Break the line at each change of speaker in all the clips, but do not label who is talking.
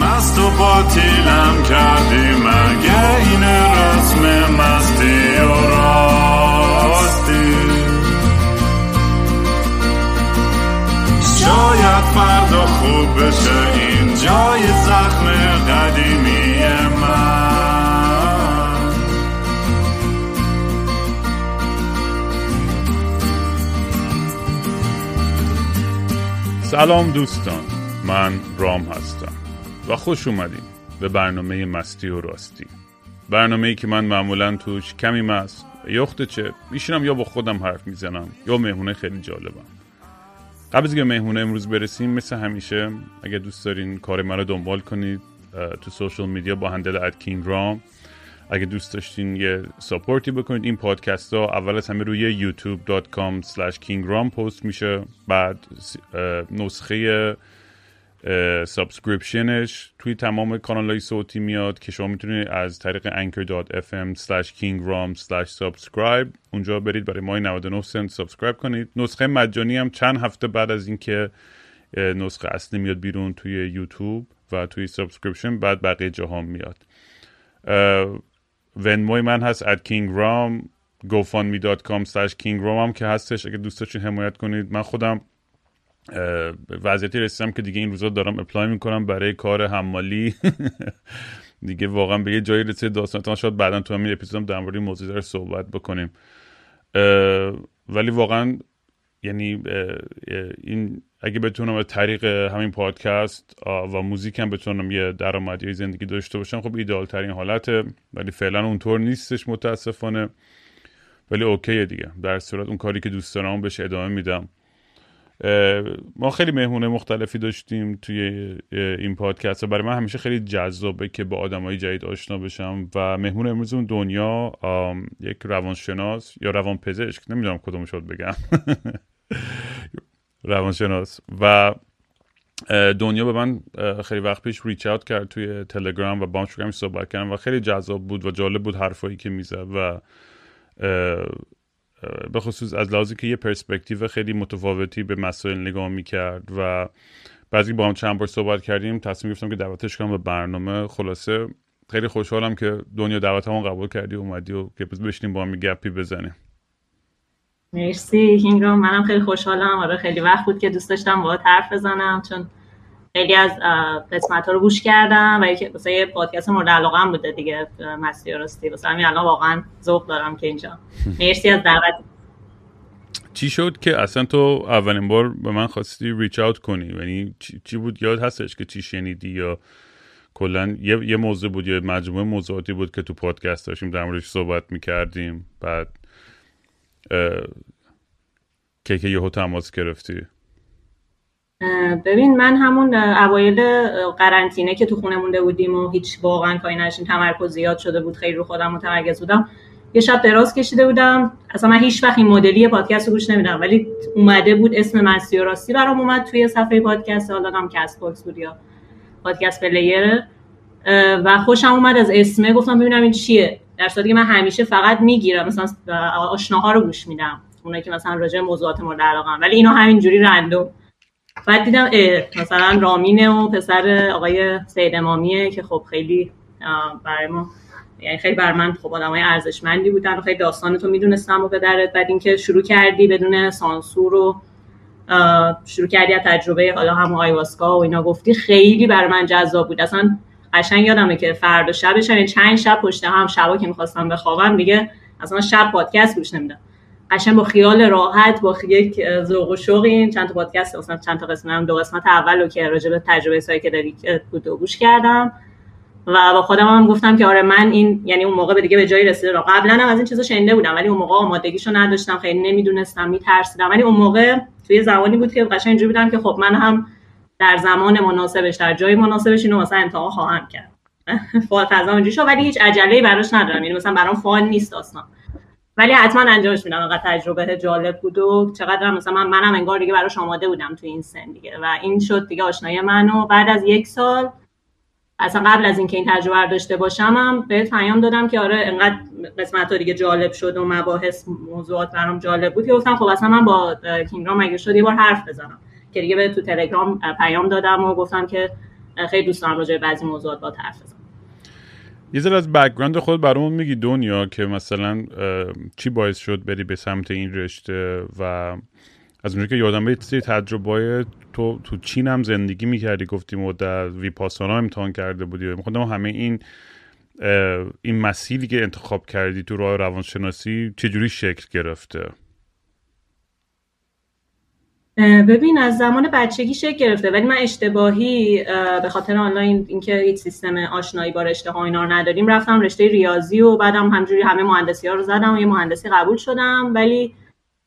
مست و باطیلم کردی مگه این رسم مستی و راستی؟ شاید فردا خوب بشه این جای زخم قدیمی من.
سلام دوستان من رام هستم. و خوش اومدیم به برنامه مستی و راستی. برنامه ای که من معمولا توش کمی مست. یخورده چت میشینم یا با خودم حرف می‌زنم. یا مهمونه خیلی جالبم قبل از که مهمونه امروز برسیم مثل همیشه اگه دوست دارین کار من رو دنبال کنید تو social media با handle at King Raam. اگه دوست داشتین یه support ی بکنید این پادکست ها اول از همه روی youtube.com kingraam پست میشه. بعد نسخه subscription ش توی تمام کانال های صوتی میاد که شما می‌تونید از طریق anchor.fm slash kingraam slash subscribe اونجا برید برای ماهی 99 سنت subscribe کنید. نسخه مجانی هم چند هفته بعد از اینکه نسخه اصلی میاد بیرون توی یوتیوب و توی subscription بعد بقیه جاها میاد. ونموی من هست at kingram gofundme.com slash kingram هم که هستش. اگه دوست حمایت کنید. من خودم وضعیتی رسیدم که دیگه این روزا دارم اپلای می‌کنم برای کار حمالی. دیگه واقعا به یه جایی رسید داستان. شاید بعدا تو همین اپیزودم در مورد موضوع رو صحبت بکنیم. ولی واقعا یعنی این اگه بتونم از طریق همین پادکست و موزیک هم بتونم یه درآمدی زندگی داشته باشم خب ایدال ترین حالته. ولی فعلا اونطور نیستش متاسفانه. ولی اوکیه دیگه. در صورت اون کاری که دوست دارم بهش ادامه میدم. ما خیلی مهمونه مختلفی داشتیم توی این پادکست برای من همیشه خیلی جذابه که با آدمای جدید آشنا بشم و مهمون امروز اون دنیا یک روانشناس یا روانپزشک نمی‌دونم کدوم شد بگم. روانشناس. و دنیا به من خیلی وقت پیش ریچ اوت کرد توی تلگرام و با هم صحبت کردم و خیلی جذاب بود و جالب بود حرفایی که می‌زد و به خصوص از لحاظی که یه پرسپکتیو خیلی متفاوتی به مسائل نگاه می‌کرد و بعضی با هم چند بار صحبت کردیم تصمیم گرفتم که دعوتش کنم به برنامه. خلاصه خیلی خوشحالم که دنیا دعوت همون قبول کردی و اومدی و که بشینیم با هم گپی بزنیم.
مرسی. هینگرام منم خیلی خوشحالم. آره خیلی وقت بود که دوست داشتم با حرف بزنم چون خیلی از قسمت ها رو گوش کردم و مثلا یه پادکست مورد علاقه هم بوده دیگه مستی راستی. واسه همین الان واقعا ذوق دارم که اینجا. مرسی از دعوت
چی شد که اصلا تو اولین بار به من خواستی ریچ اوت کنی؟ یعنی چی بود؟ یاد هستش که چی شنیدی یا کلا یه،, یه موضوع بود یا مجموعه موضوعاتی بود که تو پادکست داشتیم در موردش صحبت می‌کردیم بعد که که یهو تماس گرفتی.
ببین من همون اوایل قرنطینه که تو خونه مونده بودیم و هیچ واقعا کاری نداشتیم تمرکز زیاد شده بود خیلی رو خودم متمرکز بودم. یه شب دراز کشیده بودم. اصلا من هیچ وقت این مدلی پادکست رو گوش نمیدم ولی اومده بود اسم مستی و راستی برام اومد توی صفحه پادکست. حالا هم Castbox بود یا Podcast Player. و خوشم اومد از اسمه. گفتم ببینم این چیه. در صورتی که من همیشه فقط می‌گیرم. مثلا آشناها رو گوش میدم. اونایی که مثلا راجع موضوعات مورد علاقه ولی اینا همینجوری رندوم. بعد دیدم مثلا رامینه و پسر آقای سید امامیه که خب خیلی برای ما یعنی خیلی بر من خب آدمای ارزشمندی بودن و خیلی داستان تو می‌دونستم و پدرت. بعد اینکه شروع کردی بدون سانسور و شروع کردی از تجربه حالا هم آیواسکا و اینا گفتی خیلی بر من جذاب بود. اصلا قشنگ یادمه که فردا شبش یعنی چند شب پشت هم شبا که می‌خواستم بخوابم دیگه اصلا شب پادکست گوش نمیدم قشنگ با خیال راحت با یک ذوق و شوقی چند تا پادکست مثلا چند تا قسمت هم دو قسمت اول رو که راجع به تجربه داری بود و گوش کردم. و با خودم هم گفتم که آره من این یعنی اون موقع به دیگه به جایی رسیده رو قبلا هم از این چیزا شنیده بودم ولی اون موقع آمادگیشو نداشتم خیلی نمی‌دونستم میترسیدم. ولی اون موقع توی زمانی بود که قشنگ اینجوری بودم که خب من هم در زمان مناسبش در جای مناسبش اینو مثلا امتحان خواهم کرد. فال فضا اونجوری شد ولی هیچ عجله براش ندارم یعنی مثلا برام فال نیست اصلا ولی حتما انجامش میدم انقدر تجربه جالب بود و چقدر مثلا من منم انگار دیگه براش آماده بودم تو این سن دیگه. و این شد دیگه آشنایی من و بعد از یک سال اصلا قبل از اینکه این تجربه رو داشته باشم هم بهت پیام دادم که آره انقدر قسمت دیگه جالب شد و مباحث موضوعات برام جالب بود که گفتم خب اصلا من با کینگرام اگه شد؟ یه بار حرف بزنم. که دیگه به تو تلگرام پیام دادم و گفتم که خیلی دوست دارم راجع به بعضی موضوعات باهات حرف بزنم.
یه ذره از background خودت برامون میگی دنیا که مثلا چی باعث شد بری به سمت این رشته و از اونجا که یادم یه سری تجربه تو تو چین هم زندگی می‌کردی گفتیم و در ویپاسانا امتحان کرده بودی. میخوندم همه این این مسیری که انتخاب کردی تو راه روانشناسی چجوری شکل گرفته؟
ببین از زمان بچگی شکل گرفته. ولی من اشتباهی به خاطر آنلاین اینکه هیچ سیستم آشنایی با رشته ها اینا رو نداریم رفتم رشته ریاضی و بعدم همجوری همه مهندسی ها رو زدم و یه مهندسی قبول شدم. ولی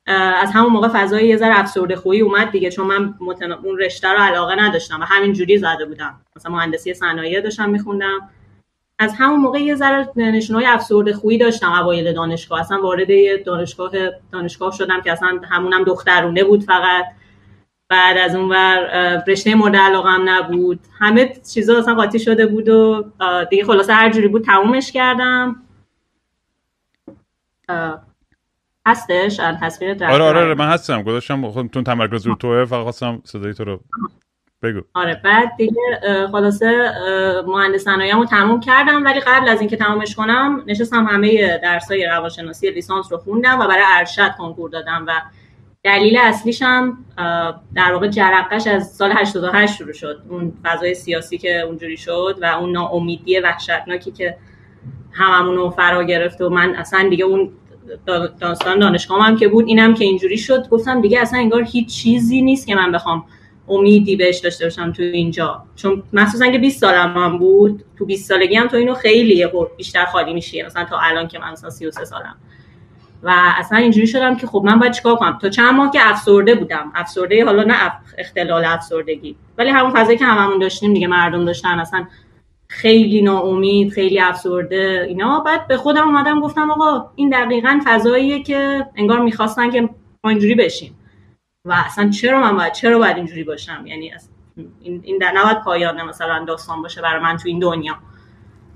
از همون موقع فضای یه ذره افسرده خویی اومد دیگه چون من متنا... اون رشته رو علاقه نداشتم و همین جوری زده بودم. مثلا مهندسی صنایع داشتم میخوندم. از همون موقع یه ذره نشونهای افسرده خویی داشتم اوایل دانشگاه. اصلا وارد دانشگاه دانشگاه شدم که اصلا همونم دخترونه بود فقط. بعد از اون ور رشته مورد علاقم نبود. همه چیزا اصلا قاطی شده بود و دیگه خلاصه هر جوری بود تمومش کردم. هستش تصویر
آره آره آره من هستم. گذاشتم خودتون تمرکز رو توه فقط خواستم صدای تو رو بگو.
آره بعد دیگه خلاصه مهندس رو تموم کردم ولی قبل از اینکه تمامش کنم نشستم همه درسای روانشناسی لیسانس رو خوندم و برای ارشد کنکور دادم و دلیل اصلیش هم در واقع جرقش از سال 88 شروع شد. اون فضای سیاسی که اونجوری شد و اون ناامیدی وحشتناکی که هممون رو فرا گرفت و من اصلا دیگه اون داستان دانشگاه هم که بود اینم که اینجوری شد. گفتم دیگه اصلا انگار هیچ چیزی نیست که من بخوام امیدی بهش داشته باشم تو اینجا. چون مخصوصا که 20 سالم هم بود تو 20 سالگی هم تو اینو خیلی بیشتر خالی میشه مثلا تا الان که من مثلا 33 سالم. و اصلا اینجوری شدم که خب من باید چیکار کنم؟ تا چند ماه که افسرده بودم. افسرده حالا نه اختلال افسردگی. ولی همون فضایی که هممون داشتیم دیگه مردم داشتن اصلا خیلی ناامید خیلی افسرده اینا. بعد به خودم اومدم گفتم آقا این دقیقا فضاییه که انگار می‌خواستن که ما اینجوری بشیم. و اصلا چرا من باید چرا باید اینجوری باشم؟ یعنی این این در نباید پایان مثلا داستان باشه برای من تو این دنیا.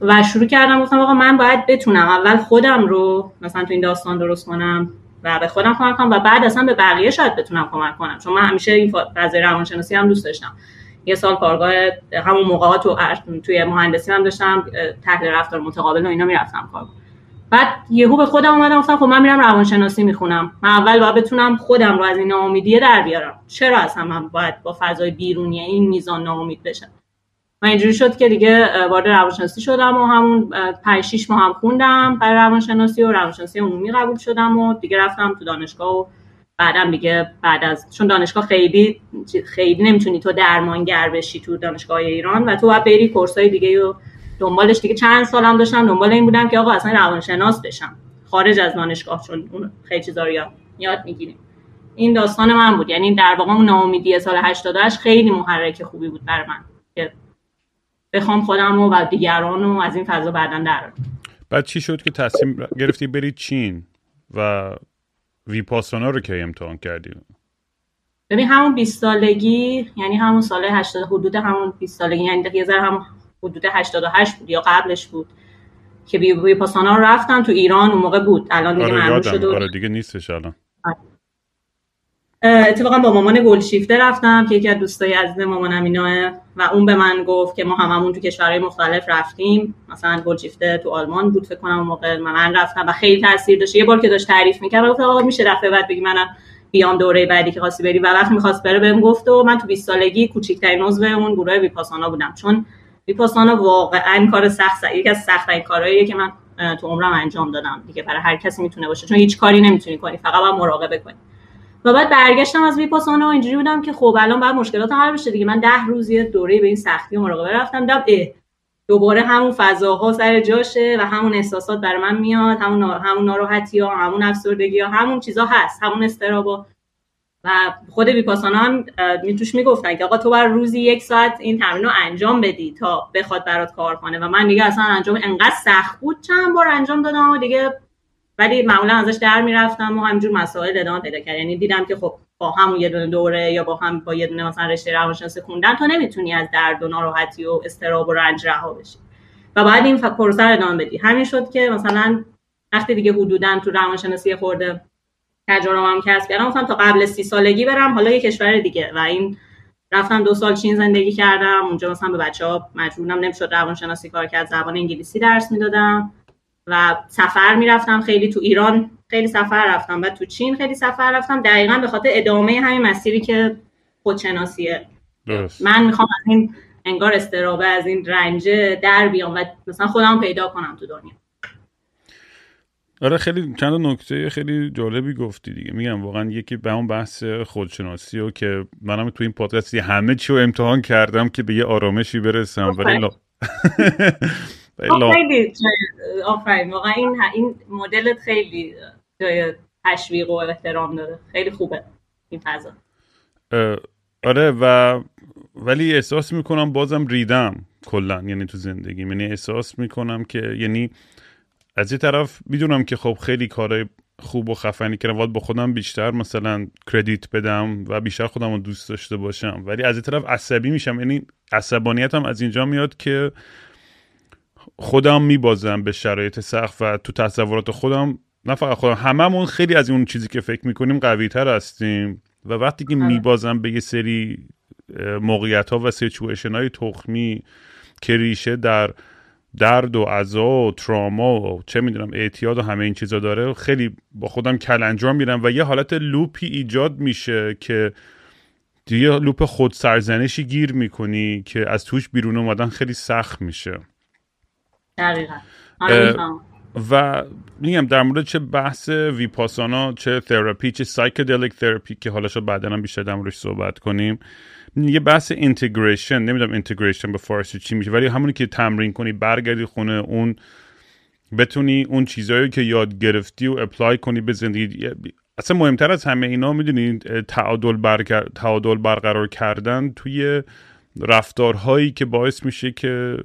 و شروع کردم گفتم آقا من باید بتونم اول خودم رو مثلا تو این داستان درست کنم و به خودم کمک کنم و بعد اصلا به بقیه شاید بتونم کمک کنم. چون من همیشه این فضای روانشناسی هم دوست داشتم. یه سال کارگاه همون موقعات تو توی مهندسی هم داشتم تحلیل رفتار متقابل و اینا می‌رفتم کار بعد یهو به خودم اومدم گفتم خب من میرم روانشناسی می‌خونم. من اول باید بتونم خودم رو از این ناامیدی در بیارم. چرا اصلا من باید با فضای بیرونی این میزان ناامید بشم؟ و اینجوری شد که دیگه وارد روانشناسی شدم و همون 5 6 ماه هم خوندم برای روانشناسی و روانشناسی عمومی قبول شدم و دیگه رفتم تو دانشگاه و بعدم دیگه بعد از چون دانشگاه خیلی خیلی نمی‌تونی تو درمانگر بشی تو دانشگاه ایران و تو باید بری کورسای دیگه و دنبالش دیگه. چند سالم داشتم دنبال این بودم که آقا اصلا روانشناس بشم. خارج از دانشگاه چون اون خیلی چیزا رو یاد, می‌گیریم. این داستان من بود. یعنی در واقع اون ناامیدی سال 88 خیلی محرک خوبی بود برای من. که بخوام خودم و دیگران رو از این فضا بعدا در
بعد چی شد که تصمیم گرفتی بری چین و ویپاسانا رو که امتحان کردی؟
ببین همون 20 سالگی یعنی همون سال 80 حدود همون 20 سالگی یعنی یه ذره هم حدود 88 بود یا قبلش بود که ویپاسانا رو رفتم تو ایران اون موقع بود. الان دیگه
آره شد آره دیگه نیستش الان.
اتفاقا با مامان گلشیفته رفتم که یکی از دوستای عزیز مامانم ایناه و اون به من گفت که ما هممون تو کشورهای مختلف رفتیم. مثلا گلشیفته تو آلمان بود فکر کنم اون موقع من رفتم و خیلی تاثیر داشت. یه بار که داشت تعریف می‌کرد گفت آقا میشه دفعه بعد بگی منم بیام دوره بعدی که خواستی بری. و وقتی می‌خواست بره بهم گفت و من تو 20 سالگی کوچیکترین عضو اون گروه ویپاسانا بودم. چون ویپاسانا واقعا کار سخت یکی از سخت‌ترین کارهاییه که من تو عمرم انجام دادم. دیگه برای هر کسی می‌تونه باشه. چون هیچ کاری نمی‌تونی کنی فقط باید مراقبه کنی. و بعد برگشتم از ویپاسانا و اینجوری بودم که خب الان بعد مشکلات حل بشه دیگه. من ده روز یه دوره به این سختی و مراقبه رفتم. دیدم اه دوباره همون فضاها سر جاشه و همون احساسات برای من میاد. همون همون ناراحتی ها همون افسردگی ها همون چیزا هست. همون استرابا. و خود ویپاسانا هم توش می‌گفتن که آقا تو بر روزی یک ساعت این تمرین رو انجام بدی تا بخواد برات کار کنه. و من دیگه اصلا انجام انقدر سخت بود. چند بار انجام دادم و دیگه ولی معمولا ازش در می‌رفتم و همینجور مسائل ادامه پیدا کرد. یعنی دیدم که خب با همون یه دونه دوره یا با هم با یه دونه مثلا رشته روانشناسی خوندن تو نمی‌تونی از درد و ناراحتی و استراب و رنج رها بشی. و بعد این پروسه رو ادامه بدی. همین شد که مثلا وقتی دیگه حدودا تو روانشناسی خورده تجربه هم کسب کردم مثلا تا قبل سی سالگی برم حالا یه کشور دیگه. و این رفتم دو سال چین زندگی کردم اونجا مثلا به بچه ها مجبورم نمی‌شد روانشناسی کار کرد زبان انگلیسی درس می‌دادم. و سفر می‌رفتم خیلی تو ایران خیلی سفر رفتم و تو چین خیلی سفر رفتم. دقیقا به خاطر ادامه همین مسیری که خودشناسیه.
درست.
من می‌خوام از این انگار استرابه از این رنجه در بیام و مثلا خودم پیدا کنم تو دنیا.
آره خیلی چند نکته خیلی جالبی گفتی دیگه. میگم واقعا یکی به اون بحث خودشناسی و که منم تو این پادکست همه چی رو امتحان کردم که به یه آرامشی برسم ولی.
خیلی آفرین واقعا این این مدلت خیلی جای تشویق و احترام داره خیلی خوبه این فضا
آره و ولی احساس می‌کنم بازم ریدم کلا یعنی تو زندگی یعنی احساس می‌کنم که یعنی از یه طرف می‌دونم که خب خیلی کارهای خوب و خفنی کردم باید با خودم بیشتر مثلا کردیت بدم و بیشتر خودم رو دوست داشته باشم ولی از یه طرف عصبی میشم یعنی عصبانیتم از اینجا میاد که خودم میبازم به شرایط سخت و تو تصورات خودم نه فقط خودم هممون خیلی از اون چیزی که فکر می‌کنیم قوی تر هستیم و وقتی که آره. میبازم به یه سری موقعیت ها و سیچویشن های تخمی که ریشه در درد و عذا و تراما و چه می‌دونم اعتیاد و همه این چیزا داره خیلی با خودم کلنجام میرم و یه حالت لوپی ایجاد میشه که دیگه loop خود سرزنشی گیر می‌کنی که از توش بیرون اومدن خیلی سخت میشه
دقیقا. آره،
و میگم در مورد چه بحث ویپاسانا چه تراپی چه psychedelic therapy که حالا بعدا بیشتر در موردش صحبت کنیم. یه بحث integration نمی‌دونم integration به فارسی چی میشه ولی همونی که تمرین کنی برگردی خونه اون بتونی اون چیزهایی که یاد گرفتی رو apply کنی به زندگی. اصلا مهمتر از همه اینا می‌دونی تعادل, تعادل برقرار کردن توی رفتارهایی که باعث میشه که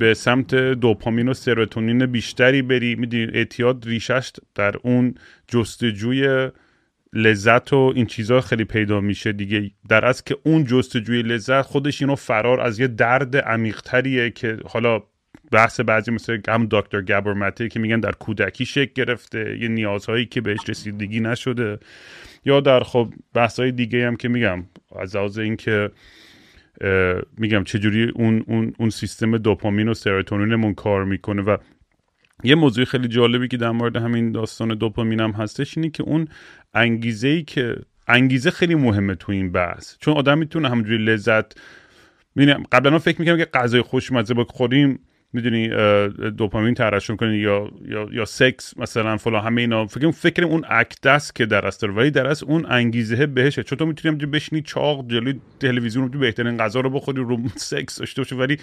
به سمت دوپامین و سروتونین بیشتری بری. می‌دونی اعتیاد ریشش در اون جستجوی لذت و این چیزها خیلی پیدا میشه دیگه. در از که اون جستجوی لذت خودش اینو فرار از یه درد عمیقتریه که حالا بحث بعضی مثل هم دکتر گابرمتی که میگن در کودکی شکل گرفته یه نیازهایی که بهش رسیدگی نشده. یا در خب بحثهای دیگه هم که میگم از لحاظ اینکه میگم چجوری اون, اون, اون سیستم دوپامین و سروتونینمون کار می‌کنه و یه موضوع خیلی جالبی که در مورد همین داستان دوپامین هم هستش اینه که اون انگیزه ای که انگیزه خیلی مهمه تو این بحث. چون آدم می‌تونه همونجوری لذت می‌دونم قبلا فکر می‌کنم که غذای خوشمزه بخوریم می‌دونی دوپامین ترشح کنی یا یا یا سکس مثلا فلان همه اینا. فکر فکر اون اکت است که در است ولی در است اون انگیزه بهشه. چون تو می‌تونی بشینی چاق جلوی تلویزیون رو بهترین غذا رو بخوری رو سکس داشته باشه ولی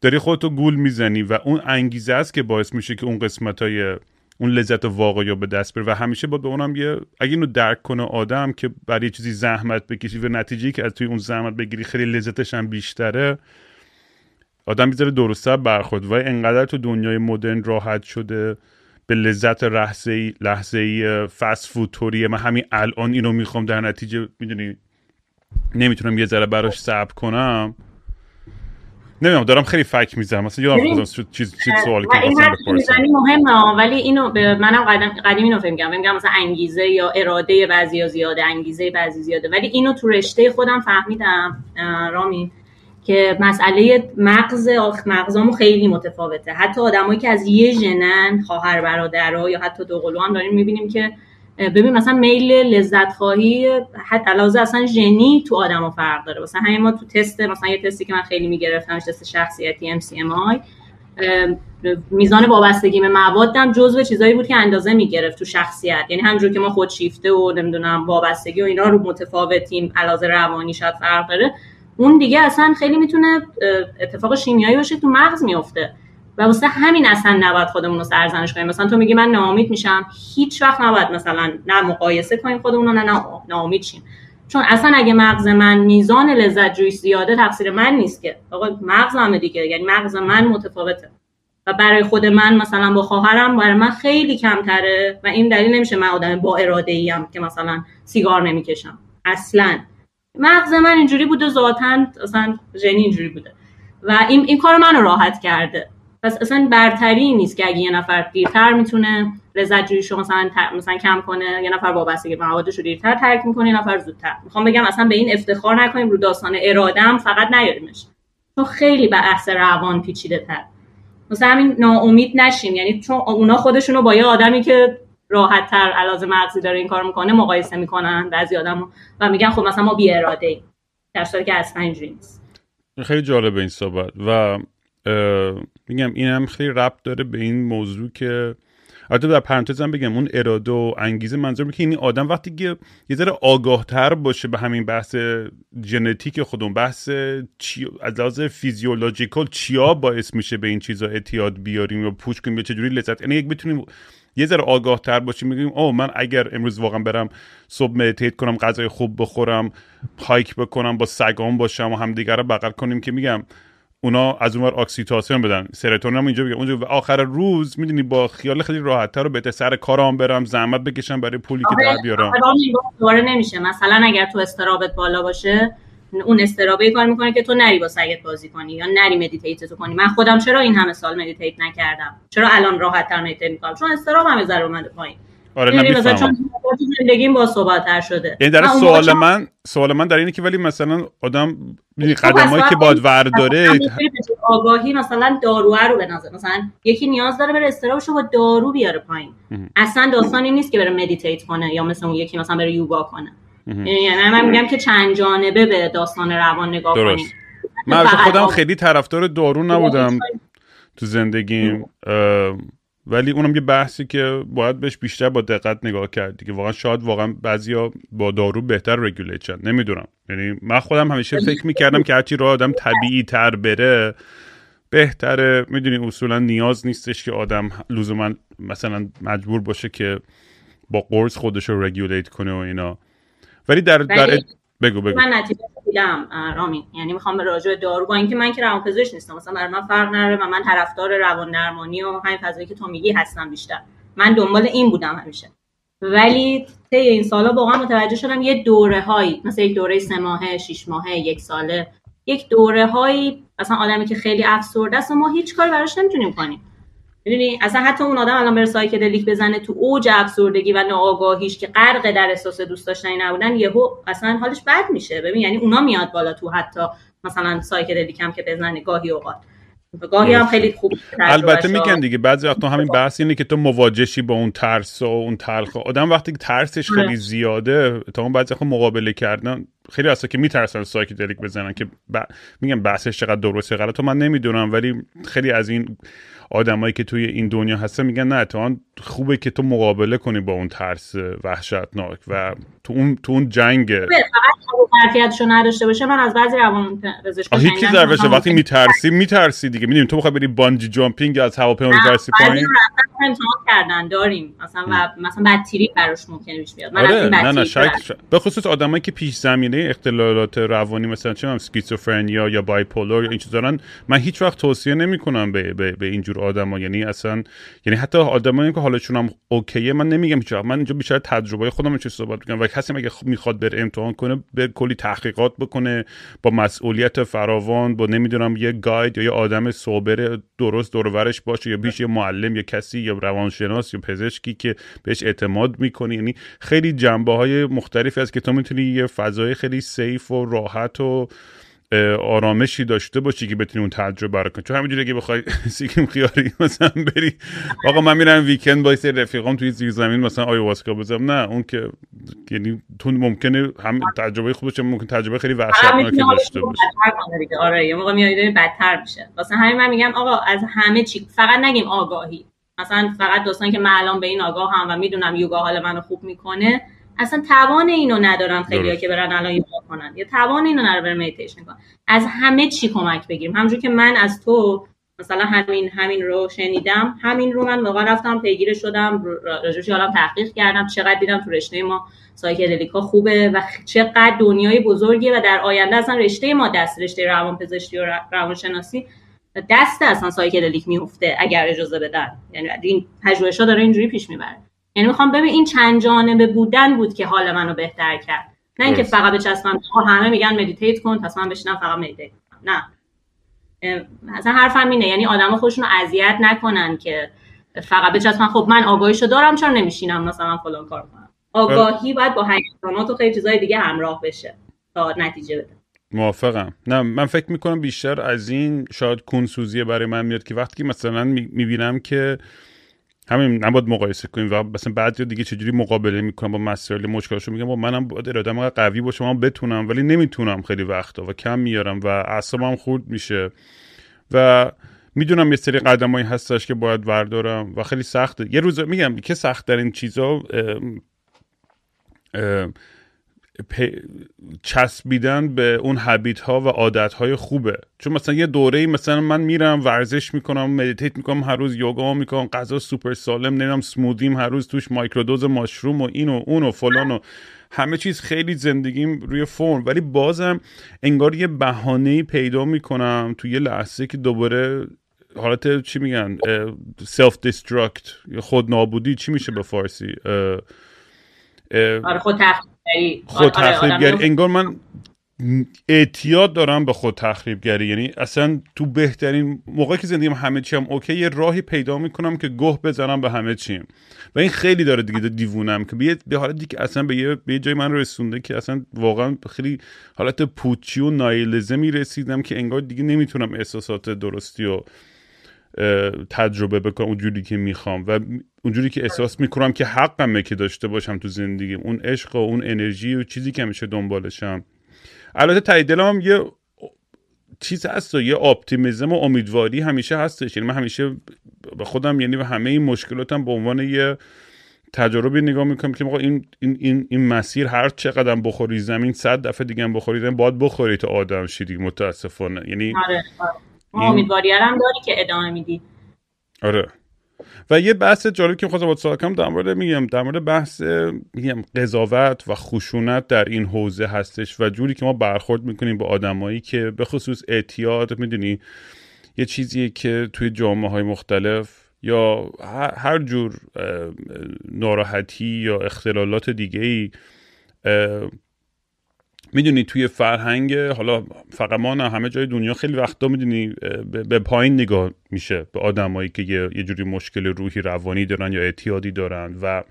داری خودتو گول می‌زنی و اون انگیزه است که باعث میشه که اون قسمت های اون لذت واقعی رو به دست بره و همیشه باید به اونم یه اگه اینو درک کنه آدم که برای چیزی زحمت بکشی و نتیجه که از توی اون زحمت بگیری خیلی لذتش هم بیشتره. آدم بیزاره درسته برخورد و انقدر تو دنیای مدرن راحت شده به لذت لحظه ای لحظه ای فست فود توریه من همین الان اینو می‌خوام در نتیجه می‌دونی؟ نمی‌تونم یه ذره براش صبر کنم. نمی‌دونم دارم خیلی فک می‌زنم. مثلا یادم خودم چیز چیز سوالی که
این مهمه ولی اینو به منم قدیم قدیم اینو فکر میگم میگم مثلا انگیزه یا اراده بعضی زیاده انگیزه بعضی زیاده. ولی اینو تو رشته خودم فهمیدم. رامی که مسئله مغز مغزامو خیلی متفاوته. حتی آدمایی که از یه ژنن خواهر برادرها یا حتی دوقلو هم داریم می‌بینیم که ببین مثلا میل لذت خواهی حتی علاوه اصلا ژنی تو آدمو فرق داره. مثلا همین ما تو تست مثلا یه تستی که من خیلی می‌گرفتم تست شخصیتی MCMI میزان وابستگی به موادم جزو چیزایی بود که اندازه می‌گرفت تو شخصیت. یعنی همونجور که ما خودشیفته و نمی‌دونم وابستگی و اینا رو متفاوتیم علاوه روانی شاید فرق داره. اون دیگه اصلا خیلی می‌تونه اتفاق شیمیایی باشه تو مغز میفته و واسه همین اصلا نباید خودمون رو سرزنش کنیم. مثلا تو میگی من ناامید میشم. هیچ وقت نباید مثلا نه مقایسه کنیم خودمون رو نه ناامید شیم. چون اصلا اگه مغز من میزان لذت جویی زیاده تقصیر من نیست که. آقا مغز همه دیگه. یعنی مغز من متفاوته. و برای خود من مثلا با خواهرم برای من خیلی کمتره. و این دلیل نمیشه من آدم با اراده ایم که مثلا سیگار نمی‌کشم. اصلا. مغز من اینجوری بوده ذاتا اصلا ژنی اینجوری بوده. و این این کار منو راحت کرده. پس اصلا برتری نیست که اگه یه نفر دیرتر می‌تونه لذت جویی مثلا مثلا کم کنه یه نفر وابستگی به موادش رو دیرتر ترک می‌کنه یه نفر زودتر. می‌خوام بگم اصلا به این افتخار نکنیم رو داستان ارادم فقط نیاریمش. چون خیلی بحث روان پیچیده تر مثلا همین ناامید نشیم یعنی چون اونا خودشونو با یه آدمی که راحت تر علاوه مغزی داره این کار می‌کنه مقایسه می‌کنن بعضی آدم و میگن خب مثلا ما بی اراده ایم در صورتی که اصلا اینجوری نیست.
خیلی جالب این صحبت و میگم این هم خیلی ربط داره به این موضوع که البته در پرانتزم بگم اون اراده و انگیزه منظور که این آدم وقتی یه ذره آگاه تر باشه به همین بحث ژنتیک خودمون بحث چی... از لحاظ physiological چیا باعث میشه به این چیزا اعتیاد بیاریم یا push کنیم یا چجوری لذت یعنی یک بتونیم یه ذره آگاه تر باشیم میگیم او من اگر امروز واقعا برم صبح meditate کنم غذای خوب بخورم hike بکنم با سگام باشم و همدیگه رو بغل کنیم که میگم اونا از اونور اکسیتوسین بدن. سرتونین هم اینجا بگه. اونجا آخر روز می‌دونی با خیال خیلی راحت رو به سر کارام برم زحمت بکشم برای پولی که در بیارم.
دوباره نمیشه. مثلا اگر تو اضطرابت بالا باشه اون اضطرابه کار می‌کنه که تو نری با سگت بازی کنی یا نری meditate تو کنی. من خودم چرا این همه سال meditate نکردم؟ چرا الان راحت تر meditate می‌کنم؟ چون اضطرابم یه ذره اومده پایین.
آره نمی‌فهمم. چون
زندگیم با صحبت شده.
این در سوال من سوال من در اینه که ولی مثلا آدم
خب،
قدمایی که باد ورداره
آگاهی مثلا داروه رو به نظر مثلا یکی نیاز داره بره استرابشو با دارو بیاره پایین. اصلا داستانی نیست که بره مدیتیت کنه یا مثلا اون یکی مثلا بره یوگا کنه. یعنی من میگم که چند جانبه به داستان روان نگاه کنیم.
من خودم خیلی طرفدار دارو نبودم تو زندگیم ولی اونم یه بحثی که باید بهش بیشتر با دقت نگاه کرد دیگه واقعا شاید واقعا بعضیا با دارو بهتر رگولیت نمی‌دونم. یعنی من خودم همیشه فکر می‌کردم که هرچی راه آدم طبیعی تر بره بهتره. می‌دونی اصولا نیاز نیستش که آدم لزوما مثلا مجبور باشه که با قرص خودش رو رگولیت کنه و اینا. ولی در, در بگو بگو.
من نتیجه دیدم رامین یعنی می‌خوام به راجع دارو با اینکه من که روانپزشک نیستم مثلا برای من فرق نداره و من طرفدار روان درمانی و همین فضایی که تو میگی هستم بیشتر. من دنبال این بودم همیشه. ولی طی این سالا واقعا متوجه شدم یه دوره هایی مثل یک دوره سه ماهه شش ماهه یک ساله یک دوره هایی مثلا آدمی که خیلی افسرده است و ما هیچ کاری براش نمی‌تونیم کنیم. می‌دونی؟ اصلا حتی اون آدم الان بره سایکدلیک بزنه تو اوج افسردگی و ناآگاهیش که غرق در احساس دوست داشتنی نبودن یهو اصلا حالش بد میشه. ببین یعنی اونا میاد بالا تو حتی مثلا psychedelic هم که بزنه گاهی اوقات. گاهی هم خیلی خوب
البته میگن دیگه بعضی وقتا همین بحث اینه که تو مواجهشی با اون ترس و اون تلخ. آدم وقتی که ترسش خیلی زیاده تا اون بعضی وقتا مقابله کردن خیلی هستا که میترسن psychedelic بزنن که ب... میگم بحثش چقدر درسته غلط من نمی‌دونم ولی خیلی از این آدمایی که توی این دنیا هستن میگن نه تو خوبه که تو مقابله کنی با اون ترس وحشتناک و تو اون تو اون جنگ.
ظرفیتشو نداشته باشه من از بعضی روان پزشکا
هیچ چیز ظرفشه وقتی میترسی میترسی دیگه. می‌دونی تو می‌خوای بری بانجی جامپینگ از هواپیما میترسی پایین؟
امتحان کردن داریم. مثلا و مثلا بدتیری براش ممکنه پیش بیاد. من
آره نه نه شاید به خصوص آدمایی که پیش زمینه اختلالات روانی مثلا چه اسکیزوفرنیا یا بایپولار یا این چیزا من هیچ وقت توصیه نمی‌کنم به به, به اینجور آدما. یعنی اصلا یعنی حتی آدمایی که حالشون هم اوکیه من نمیگم هیچ من اینجا بیشتر تجربه خودم چه صحبت می‌کنم. و کسی اگه می‌خواد بره امتحان کنه به کلی تحقیقات بکنه با مسئولیت فراوان با نمی‌دونم یه گاید یا یه آدم صبر درست دورورش باشه یا بیش یه معلم یا کسی یا روانشناس یا پزشکی که بهش اعتماد می‌کنی یعنی خیلی جنبه های مختلفی است که تو می‌تونی یه فضای خیلی سیف و راحت و آرامشی داشته باشی که بتونی اون تجربه رو کنی. چون همینجوری که بخوای سیکیم خیاری مثلا بری آقا من میرم ویکند با سه رفیقام توی زیر زمین مثلا آیواسکا بزنم نه اون که یعنی تو ممکنه هم تجربه خوب باشه ممکن تجربه خیلی وحشتناکی داشته باشه
آره یه موقع میاد بدتر میشه. واسه همین من میگم آقا از همه چی فقط نگیم آگاهی. مثلا فقط دوستان که من الان به این آگاه هم و می‌دونم یوگا حال منو خوب می‌کنه اصلا توان اینو ندارن خیلی که برن الان یوگا کنن. یا توان اینو ندارن برن مدیتیشن کنن از همه چی کمک بگیریم. همونجور که من از تو مثلا همین همین رو شنیدم همین رو من واقعا رفتم پیگیر شدم راجعش حالا تحقیق کردم چقدر دیدم تو رشته ما psychedelic ا خوبه و چقدر دنیای بزرگیه و در آینده اصلا رشته ما دست رشته روانپزشکی و روانشناسی دست اصلا psychedelic میفته اگر اجازه بدن. یعنی این پژوهش‌ها داره اینجوری پیش می‌بره. یعنی می‌خوام ببین این چند جانبه بودن بود که حال منو بهتر کرد. نه اینکه فقط بچسبم. همه میگن meditate کن پس من بشینم فقط meditate کنم. نه. اصلا حرفم اینه. یعنی آدم خودشون رو اذیت نکنن که فقط بچسبن. خب من آگاهیشو دارم چرا نمیشینم مثلا فلان کار کنم؟ آگاهی باید با هیجانات و خیلی چیزای دیگه همراه بشه تا نتیجه بده.
موافقم. نه من فکر می‌کنم بیشتر از این شاید کنسوزیه برای من میاد که وقتی مثلا می‌بینم که همین نباید مقایسه کنیم و مثلا بعضی دیگه چجوری مقابله می‌کنم با مسائل مشکلاشو میگم با منم باید ارادم قوی باشه من بتونم ولی نمی‌تونم خیلی وقتا و کم میارم و اعصابم خورد میشه. و می‌دونم یه سری قدمایی هستش که باید وردارم و خیلی سخته. یه روز میگم که سخت در این چیزا چسبیدن به اون habit ها و عادت های خوبه. چون مثلا یه دوره مثلا من میرم ورزش می‌کنم meditate می‌کنم هر روز یوگا می‌کنم غذا سوپر سالم نمی‌دونم سمودیم هر روز توش microdose mushroom و این و اون و فلان و همه چیز خیلی زندگیم روی فرم. ولی بازم انگار یه بهانه پیدا می‌کنم تو یه لحظه که دوباره حالت چی میگن self destruct خود نابودی چی میشه به فارسی؟
آره خود
خود تخریبگری. آره انگار من اعتیاد دارم به خود تخریبگری یعنی اصلا تو بهترین موقعی که زندگیم همه چی هم اوکی یه راهی پیدا می‌کنم که گه بزنم به همه چیم. و این خیلی داره دیگه دیوونم که به به حالت دیگه اصلا به یه, به جای من رسونده که اصلا واقعا خیلی حالت پوچی و نایلزمی رسیدم که انگار دیگه نمی‌تونم احساسات درستی و تجربه بکنم اونجوری که می‌خوام. و اونجوری که احساس می‌کنم که حقمه که داشته باشم تو زندگیم. اون عشق و اون انرژی و چیزی که همیشه دنبالشم. البته تایی دلم یه چیز هست و یه اپتیمیزم و امیدواری همیشه هستش. یعنی من همیشه به خودم یعنی به همه این مشکلاتم به عنوان یه تجربه نگاه می‌کنم که این این این این مسیر هر چقدر بخوری زمین صد دفعه دیگه هم بخوری زمین باید بخوری تا آدم شدی متاسفانه. یعنی
آره. امیدواری هم داری که ادامه میدی
آره و یه بحث جالب که می‌خواستم با سوال کنم در مورد میگم در مورد بحث میگم قضاوت و خشونت در این حوزه هستش و جوری که ما برخورد می‌کنیم با آدمایی که به خصوص اعتیاد می‌دونی یه چیزیه که توی جامعه های مختلف یا هر جور ناراحتی یا اختلالات دیگه ای می‌دونی توی فرهنگ حالا فقط ما نه همه جای دنیا خیلی وقتا می‌دونی به پایین نگاه میشه به آدمایی که یه, جوری مشکل روحی روانی دارن یا اعتیادی دارن و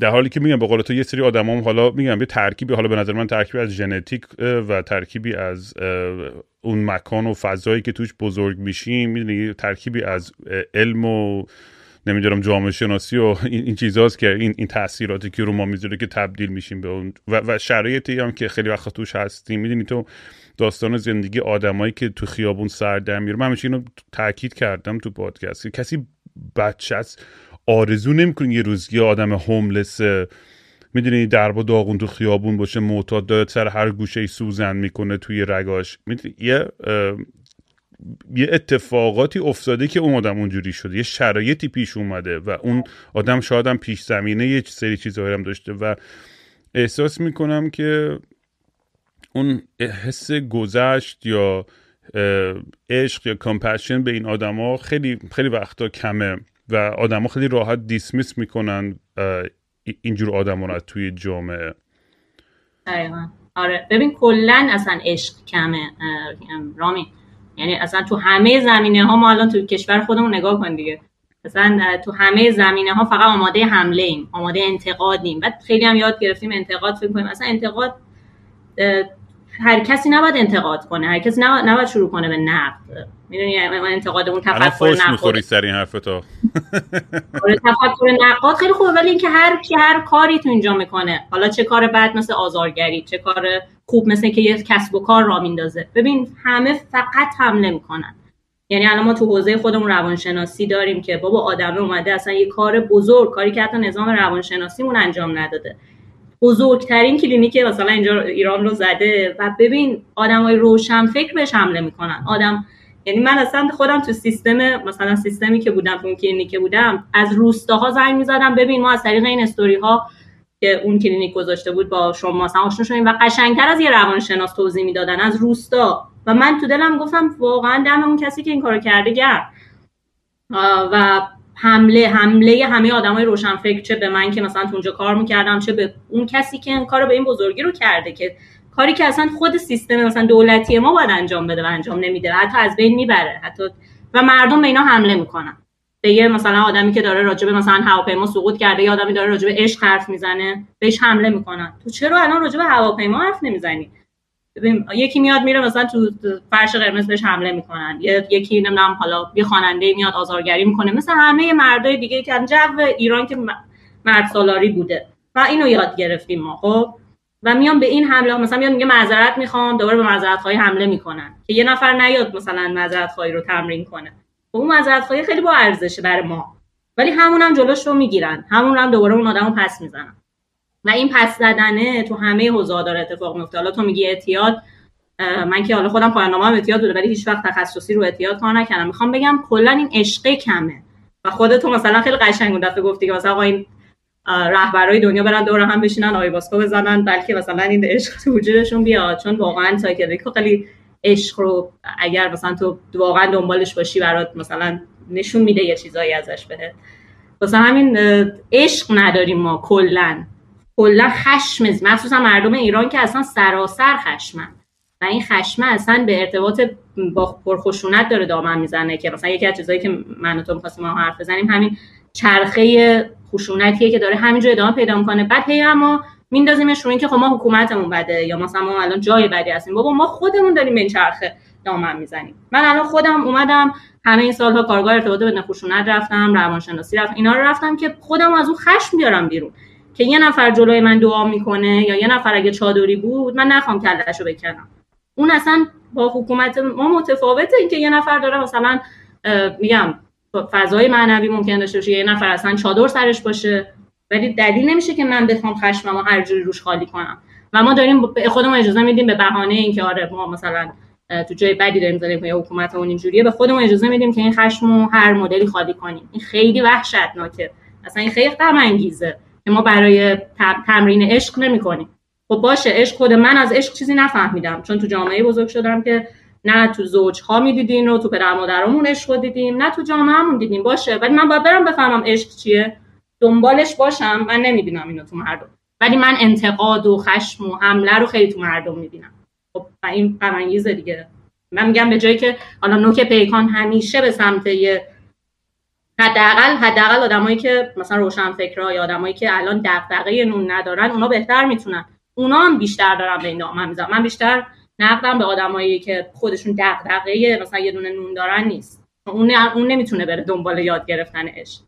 در حالی که میگم به قول تو یه سری آدم هم حالا میگم یه ترکیبی حالا به نظر من ترکیبی از ژنتیک و ترکیبی از اون مکان و فضایی که توش بزرگ میشیم می‌دونی ترکیبی از علم و نمی‌دونم جامعه شناسی و این, این چیزاست که این این تاثیراتی که رو ما می‌ذاره که تبدیل میشیم به اون. و, و شرایطی هم که خیلی وقت توش هستیم. می‌دونی تو داستان زندگی آدمایی که تو خیابون سر در میره من همیشه اینو تاکید کردم تو پادکست. کسی بچه است آرزو نمی‌کنه یه روز یه آدم هوملس می‌دونی درب و داغون تو خیابون باشه معتاد داره سر هر گوشه سوزن می‌کنه توی رگاش. می‌دونی یه یه اتفاقاتی افتاده که اون آدم اونجوری شده یه شرایطی پیش اومده و اون آدم شاید هم پیش زمینه یه سری چیزهایی هم داشته و احساس می‌کنم که اون حس گذشت یا عشق یا کمپشن به این آدما خیلی خیلی وقتا کمه و آدما خیلی راحت دیسمیس می‌کنن اینجور آدم رو توی جامعه.
آره. ببین کلا اصلا عشق کمه رامی یعنی اصلا تو همه زمینه ها ما الان تو کشور خودمون نگاه کن دیگه. اصلا تو همه زمینه ها فقط آماده حمله ایم آماده انتقادیم بعد خیلی هم یاد گرفتیم انتقاد فکر کنیم. اصلا انتقاد هر کسی نباید انتقاد کنه هر کسی نباید, نباید شروع کنه به نقد. می‌دونی انتقاد اون تفکر
نقد. می‌خوری سر این حرف
آره، تفکر نقاد خیلی خوبه ولی اینکه هر کی هر کاری تو اینجا می‌کنه. حالا چه کار بد مثل آزارگری چه کار خوب مثل که یه کسب و کار را میندازه. ببین همه فقط حمله می‌کنن. یعنی الان ما تو حوزه خودمون روانشناسی داریم که بابا آدمه اومده اصلا یه کار بزرگ کاری که حتی نظام روانشناسیمون انجام نداده. بزرگترین کلینیک مثلا اینجا ایران رو زده. و ببین آدمای روشن فکر بهش حمله می‌کنن. آدم یعنی من اصلا خودم تو سیستم مثلا سیستمی که بودم تو اون کلینیک بودم از روستاها زنگ می‌زدم. ببین ما از طریق این استوری ها که اون کلینیک گذاشته بود با شما مثلا آشنا شدیم و قشنگتر از یه روانشناس توضیح می‌دادن از روستا. و من تو دلم گفتم واقعا دم اون کسی که این کارو کرده گرم و حمله حمله همه آدمای روشنفکر چه به من که مثلا اونجا کار می‌کردم چه به اون کسی که این کارو به این بزرگی رو کرده که کاری که اصلا خود سیستم مثلا دولتی ما باید انجام بده و انجام نمیده حتی از بین می‌بره. حتی و مردم به اینا حمله می‌کنن. به یه مثلا آدمی که داره راجبه مثلا هواپیما سقوط کرده یا آدمی داره راجبه عشق حرف می‌زنه بهش حمله می‌کنن. تو چرا الان راجبه هواپیما حرف نمی‌زنی؟ یکی میاد میره مثلا تو فرش قرمز بهش حمله می‌کنن. یکی نمی‌دونم حالا یه خواننده میاد آزارگری می‌کنه. مثل همه مردای دیگه که جو ایران که مرد سالاری بوده. و اینو یاد گرفتیم ما خب؟ و میان به این حمله مثلا میاد میگه معذرت می‌خوام دوباره به معذرت خواهی حمله می‌کنن. که یه نفر نیاد مثلا معذرت خواهی رو تمرین کنه. خب اون معذرت خواهی خیلی با ارزشه برای ما. ولی همون هم جلوش رو می‌گیرن. همون هم دوباره اون آدمو پس می‌زنن. و این پس زدنه تو همه حوزه داره اتفاق میفته حالا تو میگی اعتیاد من که حالا خودم پایان نامه اعتیاد بوده ولی هیچ وقت تخصصی رو اعتیاد کار نکردم. می‌خوام بگم کلا این عشق کمه. و خودت مثلا خیلی قشنگ دفعه گفتی که مثلا آقا این رهبرای دنیا برن دور هم بشینن ayahuasca رو بزنن بلکه مثلا این عشق تو وجودشون بیاد. چون واقعا psychedelic خیلی عشق رو اگر مثلا تو واقعا دنبالش باشی برات مثلا نشون میده یه چیزایی ازش بهت. واسه همین عشق نداریم ما کلا. کلا خشم مخصوصا مردم ایران که اصلا سراسر خشمن. و این خشمه اصلا به ارتباط با پرخشونت داره دامن می‌زنه که مثلا یکی از چیزایی که من و تو می‌خواستیم حرف بزنیم همین چرخه خشونتیه که داره همینجا ادامه پیدا می‌کنه. بعد هی اما میندازیمش رو اینکه خب ما حکومتمون بده یا مثلا ما الان جای بدی هستیم. بابا ما خودمون داریم به این چرخه دامن می‌زنیم. من الان خودم اومدم همه این سالها کارگاه ارتباط بدون خشونت رفتم روانشناسی رفتم اینا رو رفتم که خودم از اون خشم بیارم بیرون. که یه نفر جلوی من دعا می‌کنه یا یه نفر اگه چادری بود من نخوام کلهشو بکنم. اون اصلا با حکومت ما متفاوته اینکه یه نفر داره مثلا میگم فضای معنوی ممکن داشته باشه یه نفر اصلا چادر سرش باشه. ولی دلیل نمیشه که من بخوام خشممو هر جوری روش خالی کنم. و ما داریم خودمون اجازه میدیم به بهانه اینکه آره ما مثلا تو جای بدی داریم زندگی یا حکومتمون اینجوریه به خودمون اجازه میدیم که این خشمو هر مدلی خالی کنیم. این خیلی وحشتناکه. اصلا این خیلی غم انگیزه که ما برای تمرین عشق نمی‌کنیم. خب باشه عشق خود من از عشق چیزی نفهمیدم. چون تو جامعه بزرگ شدم که نه تو زوج ها می‌دیدین رو تو پدر مادرمون عشق دیدیم نه تو جامعهمون دیدیم. باشه ولی من باید برم بفهمم عشق چیه. دنبالش باشم من نمی‌بینم اینو تو مردم. ولی من انتقاد و خشم و حمله رو خیلی تو مردم می‌بینم. خب این غم دیگه. من میگم به جایی که حالا نوک پیکان همیشه به سمت یه حداقل حداقل آدمایی که مثلا روشن فکرها یا آدمایی که الان دغدغه نون ندارن اونا بهتر می‌تونن. اونا هم بیشتر دارن به این می‌ذارم من بیشتر نقدم به آدمایی که خودشون دغدغه مثلا یه دونه نون دارن نیست. اون اون نمی‌تونه بره دنبال یاد گرفتن عشق.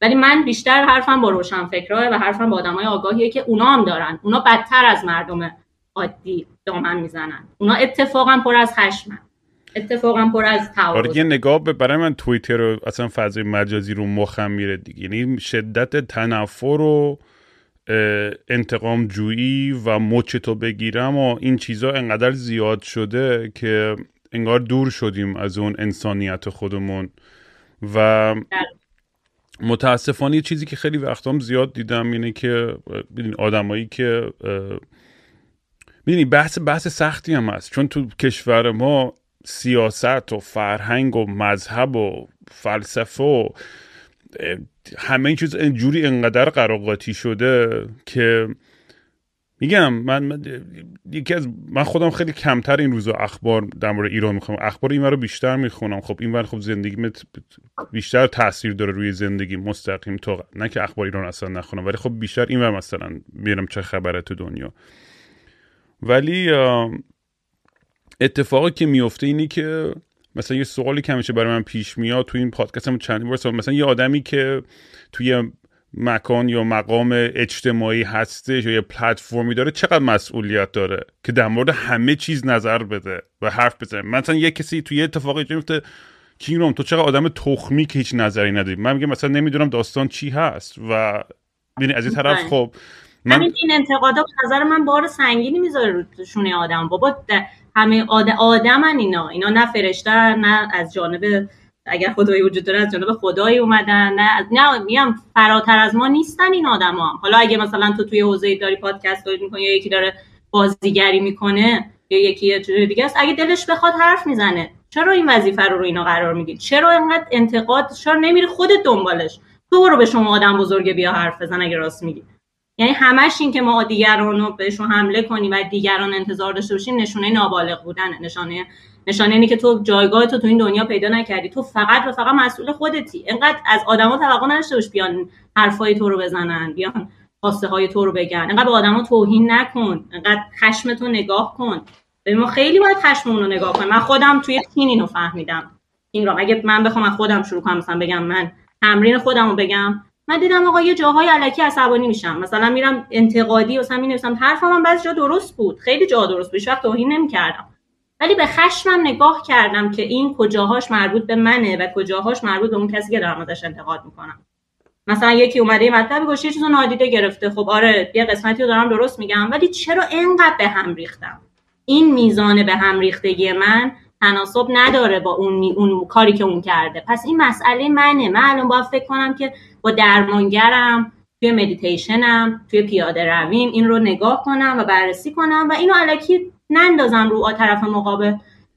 ولی من بیشتر حرفم با روشن فکرها و حرفم با آدمای آگاهیه که اونا هم دارن. اونا بدتر از مردم عادی دامن می‌زنن. اونا اتفاقا پر از خشمن. اتفاقا پر از تعارض
آره یه نگاه به برای من توییتر رو اصلا فضای مجازی رو مخم میره دیگه. یعنی شدت تنفر و انتقام جویی و مچ تو بگیرم و این چیزا انقدر زیاد شده که انگار دور شدیم از اون انسانیت خودمون. و متاسفانه چیزی که خیلی وقتام زیاد دیدم اینه که آدمایی که می‌دونی بحث بحث سختی هم هست. چون تو کشور ما سیاست و فرهنگ و مذهب و فلسفه و همه این چیز اینجوری انقدر قراقاتی شده که میگم من, یکی از من خودم خیلی کمتر این روزا اخبار در مورد ایران می‌خوام. اخبار این رو بیشتر می‌خونم. خب این خب زندگی بیشتر تاثیر داره روی زندگی مستقیم. تو نه که اخبار ایران اصلا نخونم ولی خب بیشتر این مثلا میرم چه خبره تو دنیا. ولی اتفاقی که میفته اینی که مثلا یه سوالی که همیشه برای من پیش میاد تو این پادکست هم چندی بار مثلا یه آدمی که توی مکان یا مقام اجتماعی هستش یا یه پلتفرمی داره چقدر مسئولیت داره که در مورد همه چیز نظر بده و حرف بزنه؟ مثلا یه کسی توی یه اتفاقی میفته کینگروم تو چقدر آدم تخمی که هیچ نظری نداری؟ من میگم مثلا نمی‌دونم داستان چی هست و ببین از این طرف خب
من این انتقادا به نظر من بار سنگینی می‌ذاره رو شونه آدم. بابا همه آد... آدمن اینا. اینا نه فرشتن نه از جانب اگر خدایی وجود داره از جانب خدایی اومدن نه از نه میگم فراتر از ما نیستن این آدما. حالا اگه مثلا تو توی حوزه داری پادکست داری می‌کنی یا یکی داره بازیگری می‌کنه یا یکی یه چیز دیگه است اگه دلش بخواد حرف می‌زنه چرا این وظیفه رو رو اینا قرار می‌دید چرا اینقدر انتقاد؟ چرا نمیری خودت دنبالش؟ تو برو به شما آدم بزرگ بیا حرف بزن اگه راست میگی. یعنی همش این که ما دیگران رو بهشون حمله کنیم و دیگران انتظار داشته باشیم نشونه نابالغ بودن نشانه نشانه اینه که تو جایگاه تو تو این دنیا پیدا نکردی. تو فقط و فقط مسئول خودتی. اینقدر از آدما توقع نداشته باش بیان حرفای تو رو بزنن بیان خواسته های تو رو بگن. اینقدر به آدما توهین نکن. اینقدر خشم تو نگاه کن. ما خیلی باید خشممون رو نگاه کنیم. من خودم توی تین اینو فهمیدم. این رو اگه من بخوام از خودم شروع کنم مثلا بگم من تمرین خودم رو بگم من دیدم آقا یه جاهای علکی عصبانی میشم. مثلا میرم انتقادی مثلا می نویسم حرفم هم بعضی جا درست بود. خیلی جا درست بود. وقت توهین نمی‌کردم. ولی به خشمم نگاه کردم که این کجاهاش مربوط به منه و کجاهاش مربوط به اون کسی که دارم ازش انتقاد می‌کنم. مثلا یکی اومده یه مطلبی گوشه چیزو نادیده گرفته؟ خب آره یه قسمتی رو دارم درست میگم. ولی چرا اینقدر به هم ریختم؟ این میزان به هم ریختگی من تناسب نداره با اون, اون کاری که اون کرده. پس این مسئله منه. من الان باید فکر کنم که با درمانگرم توی مدیتیشنم توی پیاده رویم این رو نگاه کنم و بررسی کنم و اینو علکی نندازم رو طرف مقابل.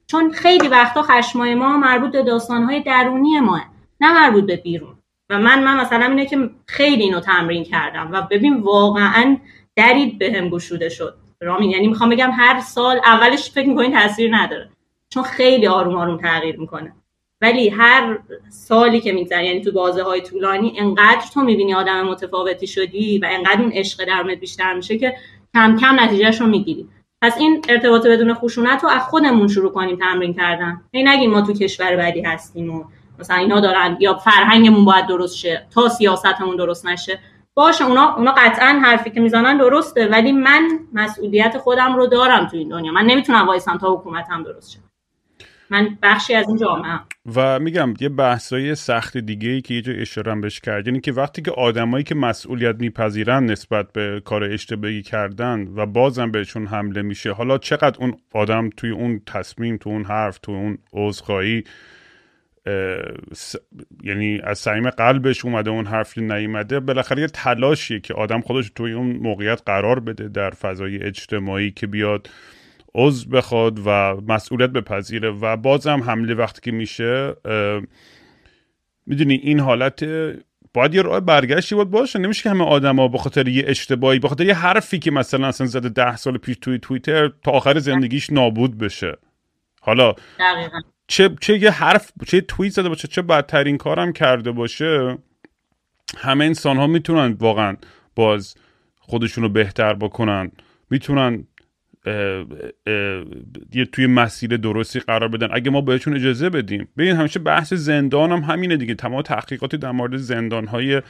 چون خیلی وقتا خشمای ما مربوط به داستانهای درونی ماه نه مربوط به بیرون. و من من مثلا اینه که خیلی اینو تمرین کردم و ببین واقعا درید به هم گشوده شد. رامین یعنی می‌خوام بگم هر سال اولش فکر می‌کنین تاثیر نداره. چون خیلی آروم آروم تغییر می‌کنه. ولی هر سالی که میگذره یعنی تو بازه های طولانی انقدر تو می‌بینی آدم متفاوتی شدی و انقدر اون عشق درمت بیشتر میشه که کم کم نتیجهش رو می‌گیری. پس این ارتباط بدون خشونت رو از خودمون شروع کنیم تمرین کردن. این نگیم ما تو کشور بعدی هستیم و مثلا اینا دارن یا فرهنگمون باید درست شه تا سیاستمون درست نشه. باشه اونا اونا قطعا حرفی که می‌زنن درسته ولی من مسئولیت خودم رو دارم تو این دنیا. من نمی‌تونم وایسم تا حکومتم درست شه. من بخشی از این جامعه
و میگم یه بحثای سخت دیگه ای که یه جا اشاره بهش کرد یعنی که وقتی که آدمایی که مسئولیت میپذیرن نسبت به کار اشتباهی کردن و بازم بهشون حمله میشه حالا چقدر اون آدم توی اون تصمیم تو اون حرف تو اون عذرخواهی یعنی از صمیم قلبش اومده اون حرفی نیومده بالاخره یه تلاشیه که آدم خودش توی اون موقعیت قرار بده در فضای اجتماعی که بیاد عضو بخواد و مسئولیت بپذیره و بازم حمله وقتی که میشه می‌دونی این حالت باید یه راه برگشتی باید باشه. نمیشه که همه آدما به خاطر یه اشتباهی به خاطر یه حرفی که مثلا اصلا زده ده سال پیش توی توییتر تا آخر زندگیش نابود بشه. حالا چه چه یه حرف چه توییت زده باشه چه بدترین کارم کرده باشه همه انسان ها می‌تونن واقعا باز خودشون رو بهتر بکنن. می‌تونن یه توی مسیر درستی قرار بدن. اگه ما بهشون اجازه بدیم. ببین همیشه بحث زندان هم همینه دیگه. تمام تحقیقاتی در مورد زندان های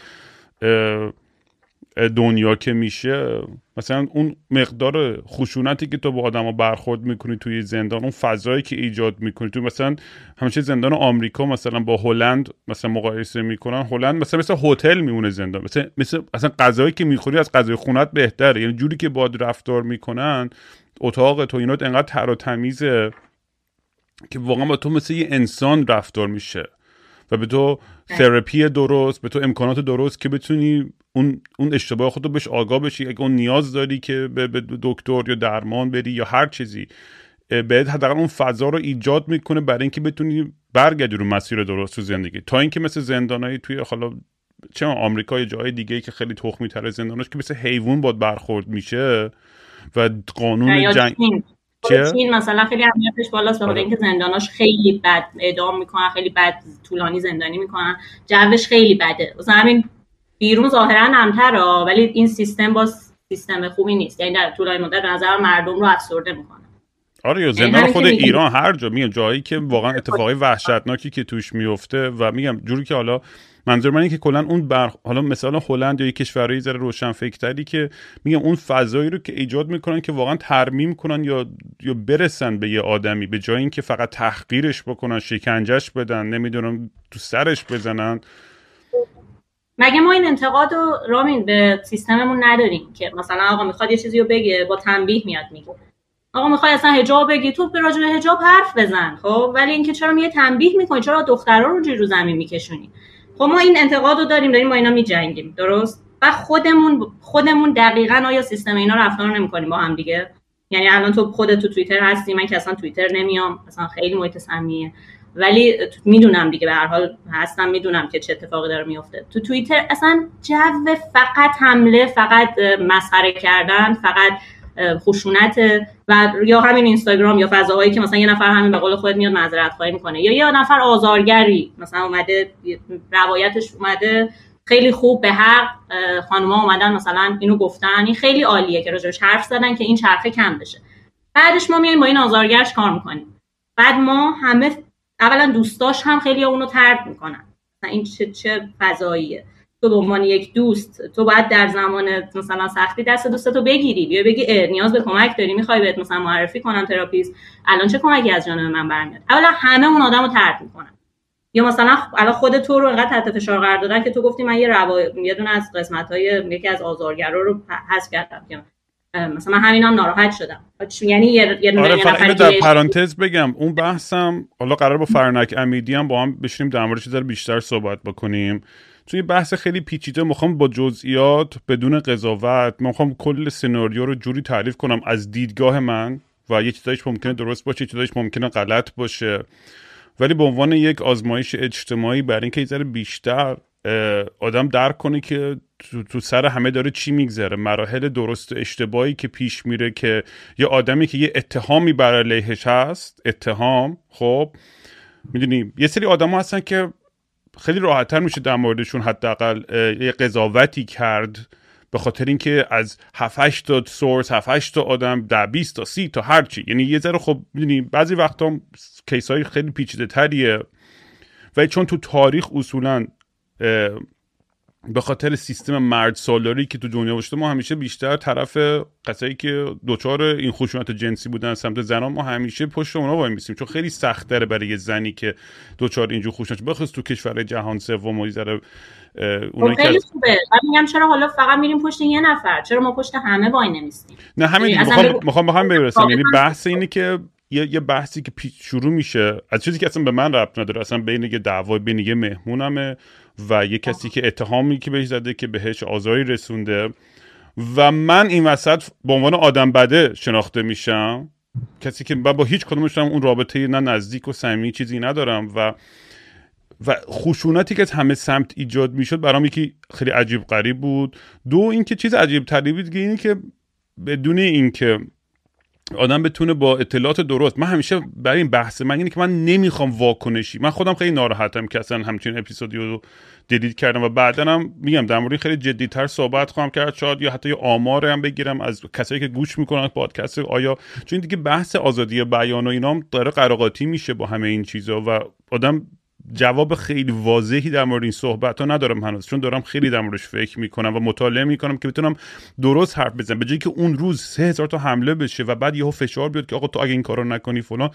دنیا که میشه مثلا اون مقدار خشونتی که تو با آدما برخورد می‌کنی توی زندان اون فضایی که ایجاد می‌کنی تو مثلا همیشه زندان آمریکا مثلا با هلند مثلا مقایسه می‌کنن. هلند مثلا مثل هتل میمونه زندان. مثلا مثل اصلا غذایی که می‌خوری از غذای خونت بهتره. یعنی جوری که باد رفتار می‌کنن اتاق تو اینات انقدر تر و تمیزه که واقعا با تو مثل یه انسان رفتار میشه و به تو تراپی درست به تو امکانات درست که بتونی اون اون اشتباه خودتو بهش آگاه بشی اگه اون نیاز داری که به, به دکتر یا درمان بری یا هر چیزی بهت حداقل اون فضا رو ایجاد می‌کنه برای اینکه بتونی برگردی رو مسیر درست تو زندگی. تا اینکه مثل زندانایی توی حالا چه آمریکا یا جای دیگه که خیلی تخمی تر زنداناش که مثل حیوان باد برخورد میشه و قانون جنگ
چین. مثلا خیلی اهمیتش بالاست به اینکه زنداناش خیلی بد اعدام می‌کنن خیلی بد طولانی زندانی می‌کنن. جوش خیلی بده. مثلا همین بیرون ظاهرا نمتره ولی این سیستم باز سیستم خوبی نیست. یعنی در طولانی مدت نظر مردم رو افسرده می‌کنه.
آره یا یعنی زندان خود ایران هر جا میگم جایی که واقعا اتفاقی وحشتناکی که توش میفته و میگم جوری که حالا منظور من اینه که کلا اون بر حالا مثلا هلند یا کشورهای ذره روشن فکرتری که میگم اون فضایی رو که ایجاد می‌کنن که واقعا ترمیم کنن یا یا برسن به یه آدمی به جای اینکه فقط تحقیرش بکنن شکنجش بدن نمی‌دونم تو سرش بزنن.
مگه ما این انتقاد رو رامین به سیستممون نداریم که مثلا آقا می‌خواد یه چیزی رو بگه با تنبیه میاد میگه. آقا می‌خوای اصلا حجاب بگی تو به راجع حجاب حرف بزن خب؟ ولی اینکه چرا میگه تنبیه می‌کنی؟ چرا دخترا رو رو زمین میکشونی؟ خب ما این انتقاد رو داریم داریم با اینا میجنگیم درست؟ و خودمون خودمون دقیقا آیا سیستم اینا رفتار نمی‌کنیم با هم دیگه؟ یعنی الان تو خودت تو توییتر هستی من که اصلا توییتر نمیام اصلا خیلی محیط سمیه. ولی می‌دونم دیگه به هر حال هستم می‌دونم که چه اتفاقی داره میفته تو توییتر اصلا جو فقط حمله فقط مسخره کردن فقط خشونت و یا همین اینستاگرام یا فضاهایی که مثلا یه نفر همین به قول خودت میاد معذرت خواهی می‌کنه. یا یه نفر آزارگری مثلا اومده روایتش اومده خیلی خوب به هر خانوما اومدن مثلا اینو گفتن. این خیلی عالیه که راجبش حرف زدن که این چرخه کم بشه. بعدش ما میایم با این آزارگرش کار می‌کنیم. بعد ما همه اولا دوستاش هم خیلی اونو ترد می‌کنن. این چه چه فضاییه. تو به عنوان یک دوست تو باید در زمان مثلا سختی دست دوستتو بگیری. بیا بگی نیاز به کمک داری می‌خوای بهت مثلا معرفی کنم تراپیست. الان چه کمکی از جانب من برمیاد؟ اولا همه اون آدمو ترد می‌کنن. یا مثلا الان خود تو رو انقدر تحت فشار قرار دادن که تو گفتی من یه روا... یه دونه از قسمت های یکی از آزارگرا رو حذف کردم که مثلا من همینم ناراحت شدم. یعنی یه یه
آره فقط در پرانتز بگم. اون بحثم حالا قرار با فرنک امیدی هم با هم بشینیم در موردش بیشتر صحبت بکنیم. توی بحث خیلی پیچیده می‌خوام با جزئیات بدون قضاوت می‌خوام کل سناریو رو جوری تعریف کنم. از دیدگاه من و یه چیزایش ممکنه درست باشه یه چیزایش ممکنه غلط باشه. ولی به عنوان یک آزمایش اجتماعی برای اینکه یه بیشتر آدم درک کنه که تو, سر همه داره چی میگذره. مراحل درست اشتباهی که پیش میره که یه آدمی که یه اتهامی بر علیهش هست اتهام خب می‌دونی یه سری آدم هستن که خیلی راحتتر میشه در موردشون حداقل یه قضاوتی کرد به خاطر اینکه از 7 تا سورس 7 تا آدم در 20 تا 30 تا هر چی. یعنی یه ذره خب می‌دونی بعضی وقتا کیس های خیلی پیچیده تریه و چون تو تاریخ اصولا به خاطر سیستم مرد سالاری که تو دنیا باشه ما همیشه بیشتر طرف کسایی که دوچار این خشونت جنسی بودن سمت زنان ما همیشه پشت اونا وای میسیم. چون خیلی سخت داره برای یه زنی که دوچار اینجور خشونت بخواست تو کشور جهان سوم و
اونایی خب خیلی خوبه. میگم چرا حالا فقط میریم پشت یه نفر؟ چرا ما پشت همه وای نمیستیم
نه همین یعنی می‌خوام می‌خوام برسم یعنی بحث اینه که یه, یه بحثی که شروع میشه از چیزی که اصلا به من ربط نداره اصلا بین یه دعوا بین یه مهمونمه. و یه کسی که اتهامی که بهش زده که بهش آزاری رسونده. و من این وسط به عنوان آدم بده شناخته میشم. کسی که من با هیچ کدومش اون رابطه نه نزدیک و صمیمی چیزی ندارم و و خشونتی که از همه سمت ایجاد می‌شد برام یکی خیلی عجیب غریب بود. دو اینکه چیز عجیب تری بود اینه که بدون اینکه آدم بتونه با اطلاعات درست من همیشه برای این بحث من اینه که من نمی‌خوام واکنشی. من خودم خیلی ناراحتم که اصلا همچین اپیزودی رو دیدید کردم و بعدا هم میگم در مورد خیلی جدیتر صحبت خواهم کرد. شاید یا حتی آمار هم بگیرم از کسایی که گوش می‌کنن پادکست. آیا چون دیگه بحث آزادی بیان و اینا هم داره قراقاتی میشه با همه این چیزا و آدم جواب خیلی واضحی در مورد این صحبت ها ندارم هنوز چون دارم خیلی در موردش فکر می‌کنم و مطالعه می‌کنم که بتونم درست حرف بزنم. به جایی که اون روز سه هزار تا حمله بشه و بعد یهو فشار بیاد که آقا تو اگه این کارو نکنی فلان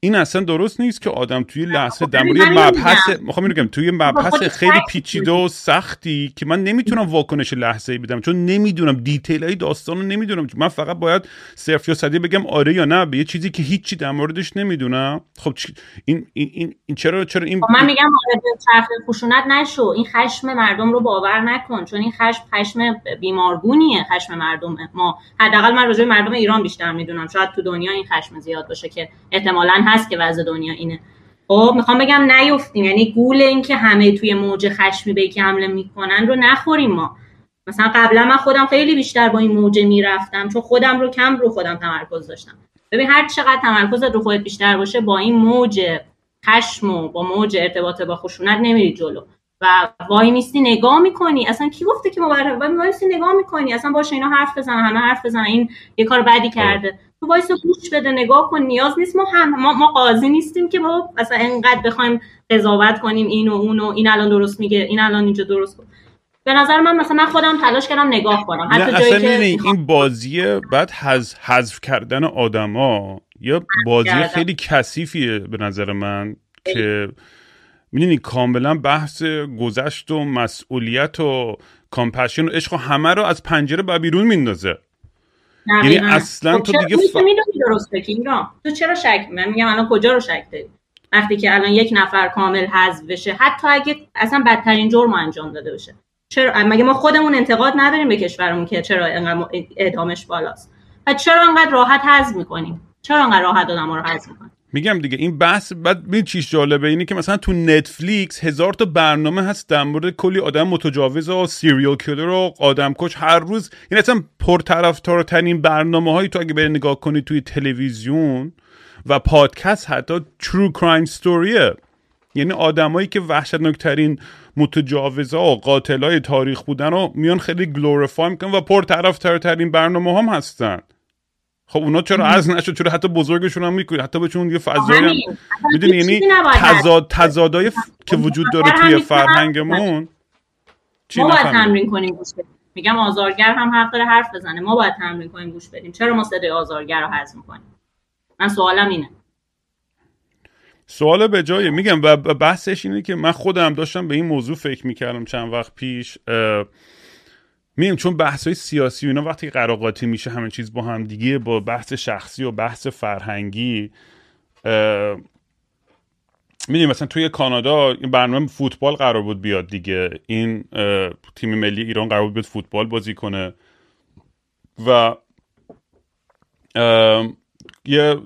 این اصلا درست نیست که آدم توی لحظه خب، در مورد مبحث می‌خوام اینو بگم توی مبحث خیلی پیچیده و سختی که من نمی‌تونم واکنش لحظه ای بدم چون نمی‌دونم دیتیل های داستان رو نمی‌دونم. من فقط باید صرف یا صدی بگم آره یا نه به یه چیزی که هیچی در موردش نمی‌دونم. خب این این این, این چرا چرا این
خب من میگم وارد چرخ خشونت نشو. این خشم مردم رو باور نکن چون این خشم خشم بیمارگونیه خشم مردم. ما حداقل من راجع مردم ایران بیشتر می‌دونم. شاید تو دنیا این خشم زیاد باشه که احتمالاً هست که وضع دنیا اینه. خب می‌خوام بگم نیفتیم. یعنی گول این که همه توی موج خشمی به که حمله می‌کنن رو نخوریم ما. مثلا قبلا من خودم خیلی بیشتر با این موج می‌رفتم چون خودم رو کم رو خودم تمرکز داشتم. ببین هر چقدر تمرکزت رو خودت بیشتر باشه با این موج خشم و با موج ارتباط با خشونت نمیری جلو. و وای میستی نگاه می‌کنی. اصلا کی گفته که ما وای میستی نگاه می‌کنی. اصلا باشه اینا حرف بزن همه حرف بزن این یه کار بدی کرده. تو وایسا گوش بده نگاه کن نیاز نیست. ما هم ما, ما قاضی نیستیم که ما مثلا انقدر بخوایم قضاوت کنیم این و اون و این الان درست میگه این الان اینجا درست کن. به نظر من مثلا من خودم تلاش کردم نگاه کنم. حتی جایی که
این بازیه بعد حذف کردن آدما یا بازی خیلی کثیفیه به نظر من که می‌دونی کاملا بحث گذشت و مسئولیت و کامپشن و عشق و همه رو از پنجره به بیرون میندازه. یعنی اصلا خب تو دیگه ف...
درست تو چرا شک من میگم الان کجا رو شک داری؟ وقتی که الان یک نفر کامل حذف بشه حتی اگه اصلا بدترین جرم انجام داده بشه. چرا مگه ما خودمون انتقاد نداریم به کشورمون که چرا انقدر اعدامش بالاست؟ و چرا انقدر راحت حذف می‌کنیم؟ چرا انقدر راحت آدم رو حذف می‌کنیم؟
میگم دیگه این بحث بعد ببین چیش جالبه اینه که مثلا تو نتفلیکس هزار تا برنامه هست در مورد کلی آدم متجاوز و سیریال کیلر و آدم کش. هر روز این اصلا پرطرفدارترین برنامه هایی تو اگه بری نگاه کنی توی تلویزیون و پادکست حتی ترو کرایم ستوریه یعنی آدمایی که وحشتناکترین متجاوزا و قاتلای تاریخ بودن و میان خیلی گلوریفای می‌کنن و پرطرفدارترین برنامه هم هستن. خب اونا چرا از نشد؟ چرا حتی بزرگشون هم می‌کنی؟ حتی بهشون یه فضایی می‌دونی؟ یعنی تضاد تضادای که وجود داره توی فرهنگمون؟
ما باید تمرین کنیم گوش بدیم. میگم آزارگر هم حق داره حرف بزنه. ما باید تمرین کنیم گوش بدیم. چرا ما صدای آزارگر رو حذف می‌کنیم؟ من سوالم اینه.
سوال به جایی میگم و بحثش اینه که من خودم داشتم به این موضوع فکر می‌کردم چند وقت پیش میگم چون بحث های سیاسی و اینا وقتی قراقاتی میشه همه چیز با هم دیگه با بحث شخصی و بحث فرهنگی می‌دونی مثلا توی کانادا این برنامه فوتبال قرار بود بیاد دیگه. این تیم ملی ایران قرار بود بیاد فوتبال بازی کنه. و یه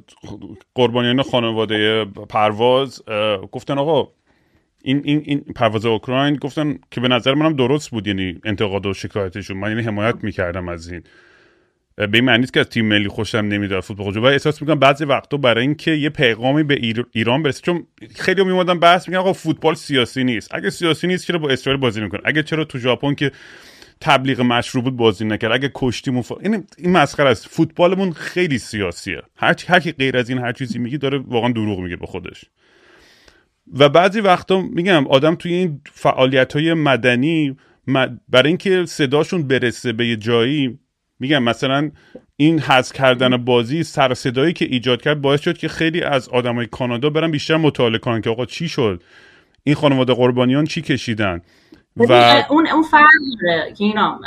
قربانیان خانواده پرواز گفتن آقا این این این پرواز اوکراین گفتن که به نظر منم درست بود یعنی انتقاد و شکایتشون. من یعنی حمایت می‌کردم از این. به این معنی که از تیم ملی خوشم نمیاد فوتبال و احساس می‌کنم بعضی وقتا برای اینکه یه پیغامی به ایران برسه چون خیلی میومدن بحث میگن آقا فوتبال سیاسی نیست. اگه سیاسی نیست چرا با اسرائیل بازی می‌کنه؟ اگه چرا تو ژاپن که تبلیغ مشروع بود بازی نکرد؟ اگه کشتیم مف... این این مسخره است. فوتبالمون خیلی سیاسیه. هر هر کی غیر از این هر چیزی میگی داره واقعا دروغ میگه به خودش. و بعضی وقتا میگم آدم توی این فعالیت های مدنی برای اینکه صداشون برسه به یه جایی میگم مثلا این حذف کردن بازی سر صدایی که ایجاد کرد باعث شد که خیلی از آدمای کانادا برن بیشتر مطالعه کنن که آقا چی شد؟ این خانواده قربانیان چی کشیدن؟
و اون اون فرق داره که اینا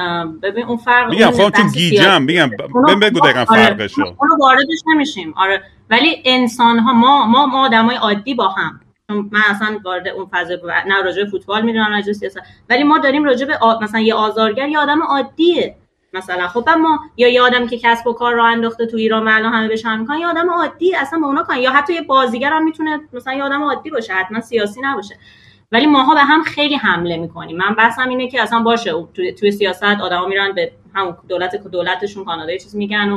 ببین اون فرق
میگم خودم چون گیجم میگم بگو دقیقا
آره.
فرقشو
اونو واردش نمیشیم. آره ولی انسان ها ما ما ما آدمای عادی با هم. چون من اصلا وارد اون فضا نه راجع به فوتبال می‌دونم نه سیاست ولی ما داریم راجع به مثلا یه آزارگر یه آدم عادیه. مثلا خب ما یا یه آدمی که کسب و کار رو انداخته تو ایران الان همه بهش هم می‌کنن یه آدم عادی اصلا با اونا کن یا حتی یه بازیگر هم می‌تونه مثلا یه آدم عادی باشه حتما سیاسی نباشه. ولی ماها به هم خیلی حمله می‌کنیم. من بحثم اینه که اصلا باشه توی, توی سیاست آدما میرن به هم دولت دولتشون کانادا چیز میگن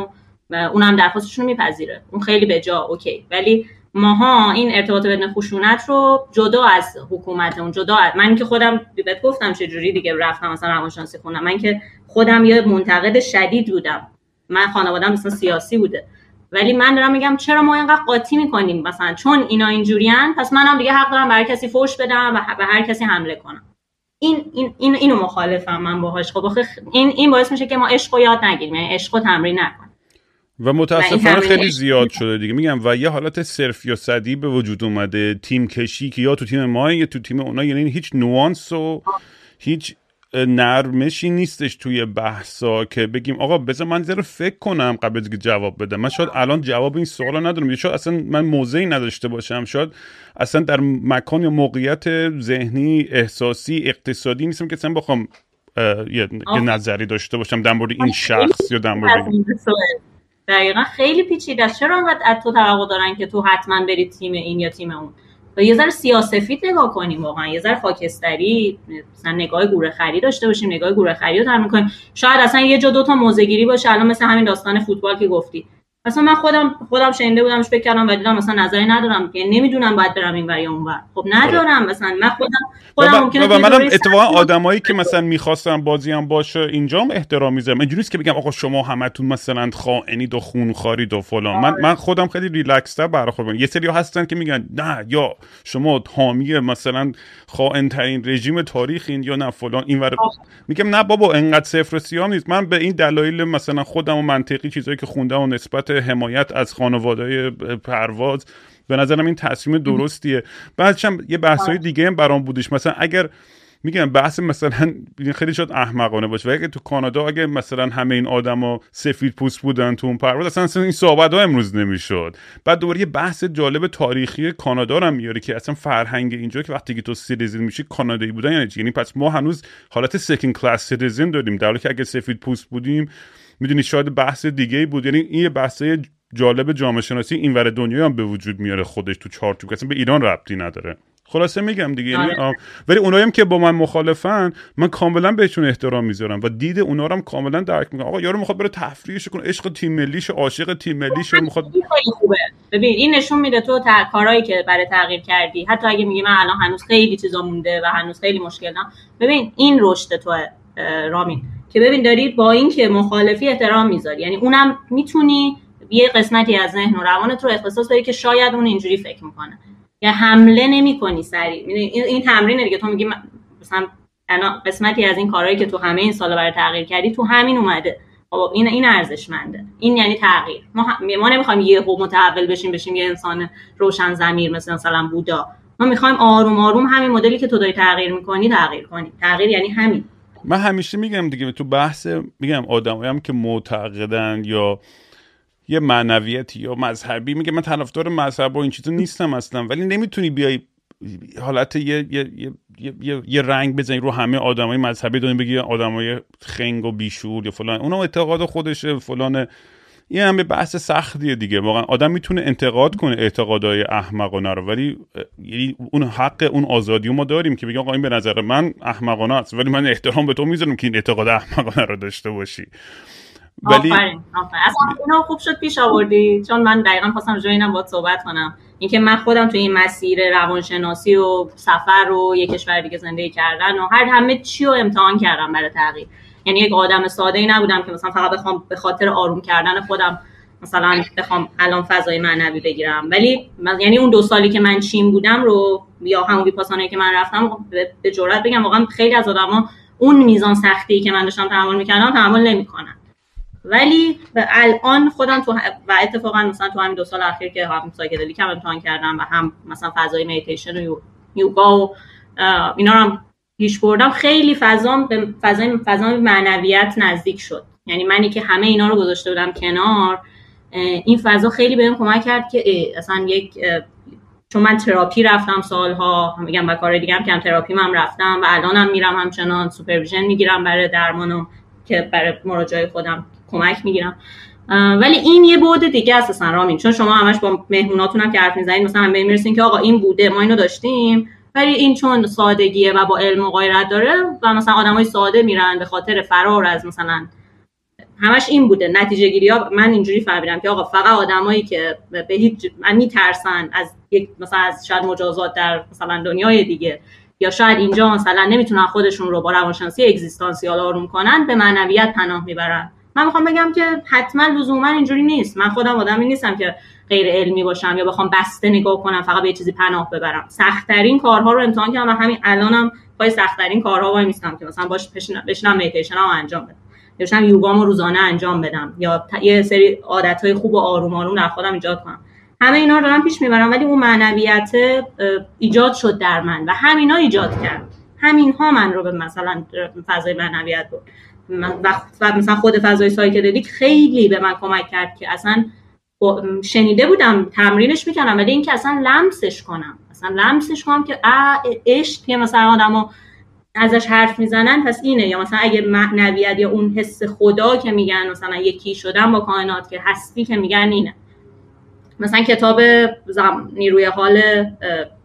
و اونم درخواستشون میپذیره. اون خیلی به جا اوکی. ولی ماها این ارتباط بین خشونت رو جدا از حکومت اون جدا از من که خودم بهت گفتم چه جوری دیگه رفتم مثلا روانشناسی خوندم. من که خودم یه منتقد شدید بودم. من خانواده‌ام مثلا سیاسی بوده. ولی من دارم میگم چرا ما اینقدر قاطی می‌کنیم؟ مثلا چون اینا اینجوریان پس منم دیگه حق دارم برای کسی فوش بدم و به هر کسی حمله کنم. این این این اینو مخالفم من باهاش. خب این این باعث میشه که ما عشق یاد نگیریم. یعنی عشق تمرین نکنیم.
و متاسفانه خیلی زیاد شده دیگه. میگم و یه حالت صرف یا صدی به وجود اومده. تیم کشی که یا تو تیم ما یا تو تیم اونا. یعنی هیچ نوانس و هیچ نرمشی نیستش توی بحثا که بگیم آقا بذار من ذره فکر کنم قبل از جواب بدم. من شاید الان جواب این سوال ندارم. شاید اصلا من موضعی نداشته باشم. شاید اصلا در مکان یا موقعیت ذهنی احساسی اقتصادی نیستم که اصلا بخوام یه نظری داشته باشم در مورد این شخص یا در مورد
دقیقا خیلی پیچیده است. چرا انقدر از تو توقع دارن که تو حتما بری تیم این یا تیم اون؟ و یه ذره سیاسفید نگاه کنیم واقعا. یه ذره خاکستری مثلا نگاه گوره خری داشته باشیم نگاه گوره خری رو تمرین کنیم. شاید اصلا یه جا دو تا موزگیری باشه. الان مثل همین داستان فوتبال که گفتی. مثلا من خودم خودم شنیده بودمش فکر کردم ولی مثلا نظری ندارم که نمی‌دونم باید برم این ور یا اون ور. خب ندارم مثلا من خودم خودم ممکنه
و منم اتفاقا آدمایی که مثلا می‌خواستم بازی هم باشه اینجام احترام می‌ذارم اینجوری که بگم آقا شما همتون مثلا خائنید و خونخوارید و فلان. من من خودم خیلی ریلکس تر برخورد یه سری هستن که میگن نه یا شما حامی مثلا خائن ترین رژیم تاریخین یا نه فلان اینور میگم نه بابا انقدر صفر و سیاه نیست. من به این دلایل مثلا خودم و منطقی چیزایی که خوندم و نسبت حمایت از خانواده پرواز به نظرم این تصمیم درستیه. بعدش یه بحثای دیگه هم برام بودش. مثلا اگر میگم بحث مثلا خیلی شاید احمقانه باشه اگه تو کانادا اگه مثلا همه این آدما سفید پوست بودن تو اون پرواز اصلا, این صحبت ها امروز نمی‌شد. بعد دوباره یه بحث جالب تاریخی کانادا رو میاره که اصلا فرهنگ اینجا که وقتی که تو citizen میشی کانادایی بودن یعنی یعنی پس ما هنوز حالت second class citizen داریم در حالی که اگه سفید پوست بودیم می‌دونی شاید بحث دیگه بود. یعنی این یه بحثه جالب جامعه شناسی اینور دنیا هم به وجود میاره خودش تو چارچوب اصلا به ایران ربطی نداره. خلاصه میگم دیگه یعنی
آره.
ولی اونایی هم که با من مخالفن من کاملا بهشون احترام می‌ذارم و دید اونا رو هم کاملا درک می‌کنم. آقا یارو می‌خواد بره تفریحش کنه عشق تیم ملیش عاشق تیم ملیش می‌خواد
این ببین این نشون میده تو تا... کارهایی که برای تغییر کردی. حتی اگه میگی من الان هنوز خیلی چیزا مونده و هنوز خیلی مشکل دارم. ببین این رشد اه، رامین. که ببین داری با اینکه مخالفی احترام می‌ذاری. یعنی اونم می‌تونی یه قسمتی از ذهن و روانت رو اختصاص بدی که شاید اون اینجوری فکر می‌کنه. یا حمله نمی‌کنی سریع می‌دونی، این این تمرینه دیگه تو میگی مثلا قسمتی از این کارهایی که تو همه این سالا برای تغییر کردی تو همین اومده. خب این این ارزشمنده. این یعنی تغییر. ما ما نمی‌خوایم یه هو متحول بشیم بشیم یه انسان روشن ضمیر مثل مثلا بودا. ما می‌خوایم آروم آروم همین مدلی که تو داری تغییر می‌کنی تغییر کنی. تغییر یعنی همین.
من همیشه میگم دیگه تو بحث میگم آدمایی هم که معتقدن یا یه معنویتی یا مذهبی. میگه من طرفدار مذهب و این چیزا نیستم اصلا. ولی نمی‌تونی بیای حالت یه, یه, یه, یه, یه, رنگ بزنی رو همه آدمای مذهبی دونی بگی آدمای خنگ و بیشور یا فلان. اونم اعتقاد خودشه فلان. این هم یه بحث سختیه دیگه. واقعا آدم می‌تونه انتقاد کنه اعتقادهای احمقانه رو ولی یعنی اون حق اون آزادی ما داریم که بگیم آقا این به نظر من احمقانه است ولی من احترام به تو می‌ذارم که این اعتقاد احمقانه رو داشته باشی. ولی
آفرین آفرین. اصلا خوب شد پیش آوردی چون من دقیقا خواستم به اینم باهات صحبت کنم. اینکه من خودم تو این مسیر روانشناسی و سفر و یه کشور دیگه زندگی کردن و هر همه چی رو امتحان کردم برای تغییر. یعنی یک آدم ساده ای نبودم که مثلا فقط بخوام به خاطر آروم کردن خودم مثلا بخوام الان فضای معنوی بگیرم. ولی من- یعنی اون دو سالی که من چین بودم رو یا همون ویپاسانایی که من رفتم به- جرئت بگم واقعا خیلی از آدما اون میزان سختی که من داشتم تحمل می‌کردم تحمل نمی‌کنن. ولی الان خودم تو و اتفاقا مثلا تو همین دو سال اخیر که هم psychedelic هم امتحان کردم و هم مثلا فضای میتیشن و یو- یوگا و اینا رو هم پیش بردم. خیلی فضام به فضای فضای معنویت نزدیک شد. یعنی منی که همه اینا رو گذاشته بودم کنار این فضا خیلی بهم کمک کرد که اصلا یک چون من تراپی رفتم سالها میگم و کار دیگه هم که هم تراپی هم رفتم و الانم میرم همچنان سوپرویژن می‌گیرم برای درمانو که برای مراجعه خودم. کمک می‌گیرم. ولی این یه بعد دیگه است اصلا رامین. چون شما همش با مهموناتون هم که حرف می‌زنید مثلا هم می‌رسین که آقا این بوده ما اینو داشتیم. ولی این چون سادگیه و با علم و غیرت داره و مثلا آدمای ساده میرن به خاطر فرار از مثلا همش این بوده. نتیجه گیری ها من اینجوری فهمیدم که آقا فقط آدمایی که به هیچ میترسن از یک مثلا از شاید مجازات در مثلا دنیای دیگه یا شاید اینجا مثلا نمی‌تونن خودشون رو با روانشناسی اگزیستانسیال آروم کنن به معنویت پناه می‌برن. من می‌خوام بگم که حتما لزوما اینجوری نیست. من خودم آدمی نیستم که غیر علمی باشم یا بخوام بسته نگاه کنم فقط به یه چیزی پناه ببرم. سختترین کارها رو امتحان کردم و همین الانم پای سختترین کارها وای میستم که مثلا باش بشینم مدیتیشن هم انجام بدم. یا یوگامو روزانه انجام بدم. یا یه سری عادتهای خوب و آروم آروم در خودم ایجاد کنم. همه اینا رو دارم پیش می‌برم ولی اون معنویت ایجاد شد در من و همینا ایجاد کرد. همین ها من رو به مثلا فضای معنویت برد. و مثلا خود فضای psychedelic خیلی به من کمک کرد که اصلا شنیده بودم تمرینش می‌کنم ولی اینکه اصلا لمسش کنم. اصلا لمسش کنم که عشق که مثلا آدمو ازش حرف می‌زنن پس اینه. یا مثلا اگه معنویت یا اون حس خدا که میگن مثلا یکی شدن با کائنات که هستی که میگن اینه. مثلا کتاب زم... نیروی حال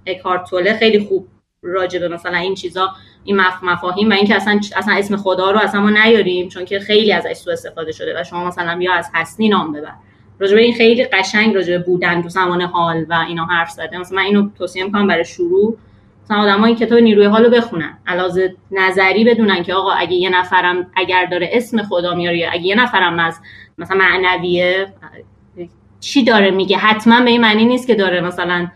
اکارتوله خیلی خوب راجبه مثلا این چیزا. این مف... مفاهیم و اینکه اصلا اصلا اسم خدا رو اصلا ما نیاریم چون که خیلی ازش سوء استفاده شده و شما مثلا یا از هستی نام ببر. راجبه این خیلی قشنگ راجبه بودن تو زمان حال و اینا حرف زده. مثلا من اینو توصیه می‌کنم برای شروع. مثلا آدم‌ها این کتاب نیروی حال رو بخونن. علاوه نظری بدونن که آقا اگه یه نفرم اگر داره اسم خدا میاره یا اگه یه نفرم از مثلا معنویه چی داره میگه؟ حتما به این معنی نیست که داره مثلا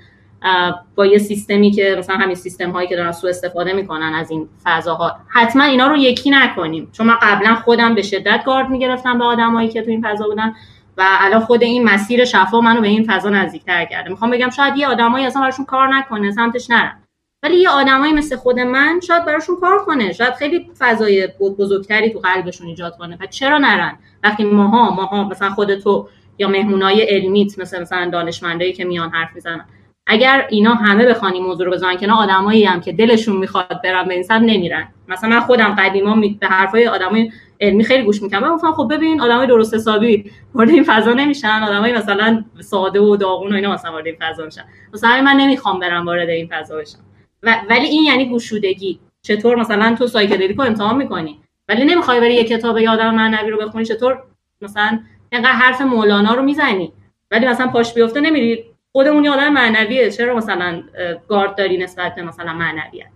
با یه سیستمی که مثلا همین سیستم هایی که دارن سوء استفاده می‌کنن از این فضاها. حتما اینا رو یکی نکنیم. چون من قبلا خودم به شدت گارد می‌گرفتم به آدمایی که تو این فضا بودن و الان خود این مسیر شفا منو به این فضا نزدیکتر کرده. می‌خوام بگم شاید یه آدمایی اصلا براشون کار نکنه سمتش نرن. ولی یه آدمایی مثل خود من شاید براشون کار کنه. شاید خیلی فضای بزرگتری تو قلبشون ایجاد کنه. و چرا نرن؟ وقتی ماها ماها مثلا خود تو یا مهمونای علمیت مثل مثلا دانشمندایی که میان حرف می‌زنن. اگر اینا همه بخوان این موضوع رو بزنن که آدمایی هم که دلشون می‌خواد برن به این سمت نمیرن. مثلا من خودم قدیما به حرفای آدمای علمی خیلی گوش می‌کنم گفتم خب ببین آدمای درست حسابی وارد این فضا نمیشن. آدمای مثلا ساده و داغون و اینا مثلا وارد این فضا میشن. مثلا من نمی‌خوام برم وارد این فضا بشم. ولی این یعنی گوشودگی. چطور مثلا تو سایکدلیکو امتحان می‌کنی؟ ولی نمی‌خوای بری یه کتاب یادم معنوی رو بخونی؟ چطور مثلا اینقدر حرف مولانا رو می‌زنی؟ ولی مثلا پاش بیفته نمیری خودمون یه آدم معنویه. چرا مثلا گارد داری نسبت به مثلا معنویت؟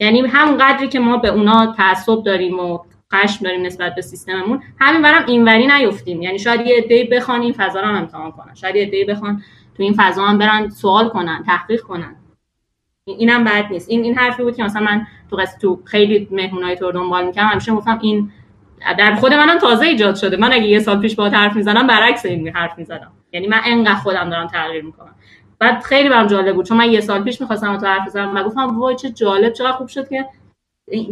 یعنی همون قدری که ما به اونا تعصب داریم و خشم داریم نسبت به سیستممون همین برم اینوری نیفتیم. یعنی شاید یه عده‌ای بخوان این فضا رو هم امتحان کنن. شاید یه عده‌ای بخوان تو این فضا هم برن سوال کنن تحقیق کنن. اینم بد نیست. این این حرفی بود که مثلا من تو تو خیلی مهمونای تو دنبال می‌کنم همیشه گفتم این در خود منم تازه ایجاد شده. من اگه یه سال پیش با حرف می‌زنم برعکس این حرف می‌زدم. یعنی من انقدر خودم دارم تغییر می‌کنم. بعد خیلی برام جالب بود چون من یه سال پیش می‌خواستم تو حرف بزنم و گفتم وای چه جالب چقدر خوب شد که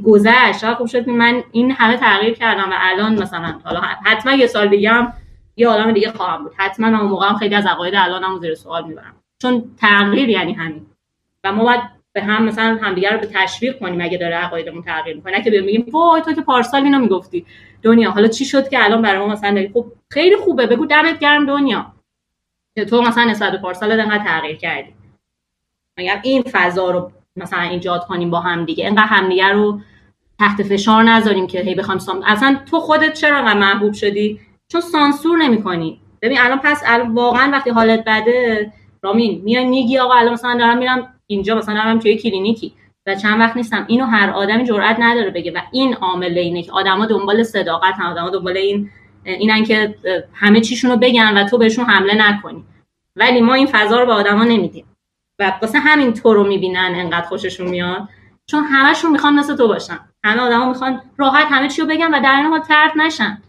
گذشت چقدر خوب شد که من این همه تغییر کردم و الان مثلا حالا حتما یه سال دیگه هم یه آدم دیگه خواهم بود. حتما اون موقع هم خیلی از عقاید الانم زیر سوال می‌برم. چون تغییر یعنی همین. و ما باید به هم مثلا همدیگه رو به تشویق کنیم اگه داره عقایدمون تغییر می‌کنه. که بگیم وای تو که پارسال اینو می‌گفتی. دنیا حالا چی شد که الان برای ما مثلا خب خیلی خوبه بگو دمت گرم دنیا. تو مثلا نسبت به پارسال انقدر تغییر کردی. اگر این فضا رو مثلا ایجاد کنیم با هم دیگه اینقدر همدیگه رو تحت فشار نذاریم که هی بخوام سام... اصلا تو خودت چرا انقدر محبوب شدی؟ چون سانسور نمی‌کنی. ببین الان پس الان واقعا وقتی حالت بده رامین میای میگی آقا الان مثلا دارم میرم اینجا مثلا دارم توی کلینیکی و چند وقت نیستم. اینو هر آدمی جرئت نداره بگه. و این عامل اینه که آدما دنبال صداقت هم آدما دنبال این اینن که همه چیشون رو بگن و تو بهشون حمله نکنی. ولی ما این فضا رو به آدما نمیدیم. و واسه همین تو رو می‌بینن انقدر خوششون میاد. چون همشون می‌خوان مثل تو باشن. همه آدما می‌خوان راحت همه چی رو بگن و در این حال ترد نشن.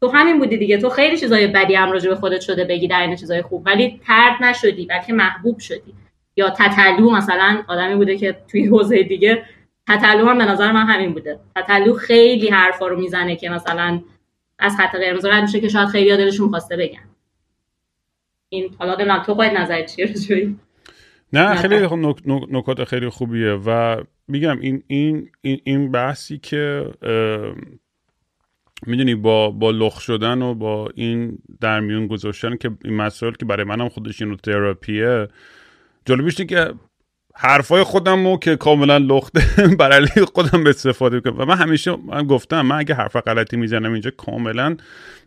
تو همین بودی دیگه. تو خیلی چیزای بدی هم راجع به خودت شده بگی در این چیزای خوب. ولی ترد نشدی بلکه محبوب شدی. یا تتلو مثلا آدمی بوده که توی حوزه دیگه تتلو هم به نظر من همین بوده. تتلو خیلی حرفا رو می‌زنه که مثلا از خط قرمز رد میشه که شاید خیلی دلشون خواسته بگن. این حالا دلم تو خواهد نظر چیه رو
نه خیلی نکات خیلی خوبیه و میگم این این این, این بحثی که می‌دونی با با لخ شدن و با این در میون گذاشتن که این مسائل که برای منم خودش این رو تراپیه جالبیش که حرفای خودم رو که کاملا لخته برای خودم به استفاده کنم و من همیشه من گفتم من اگه حرف غلطی می‌زنم اینجا کاملا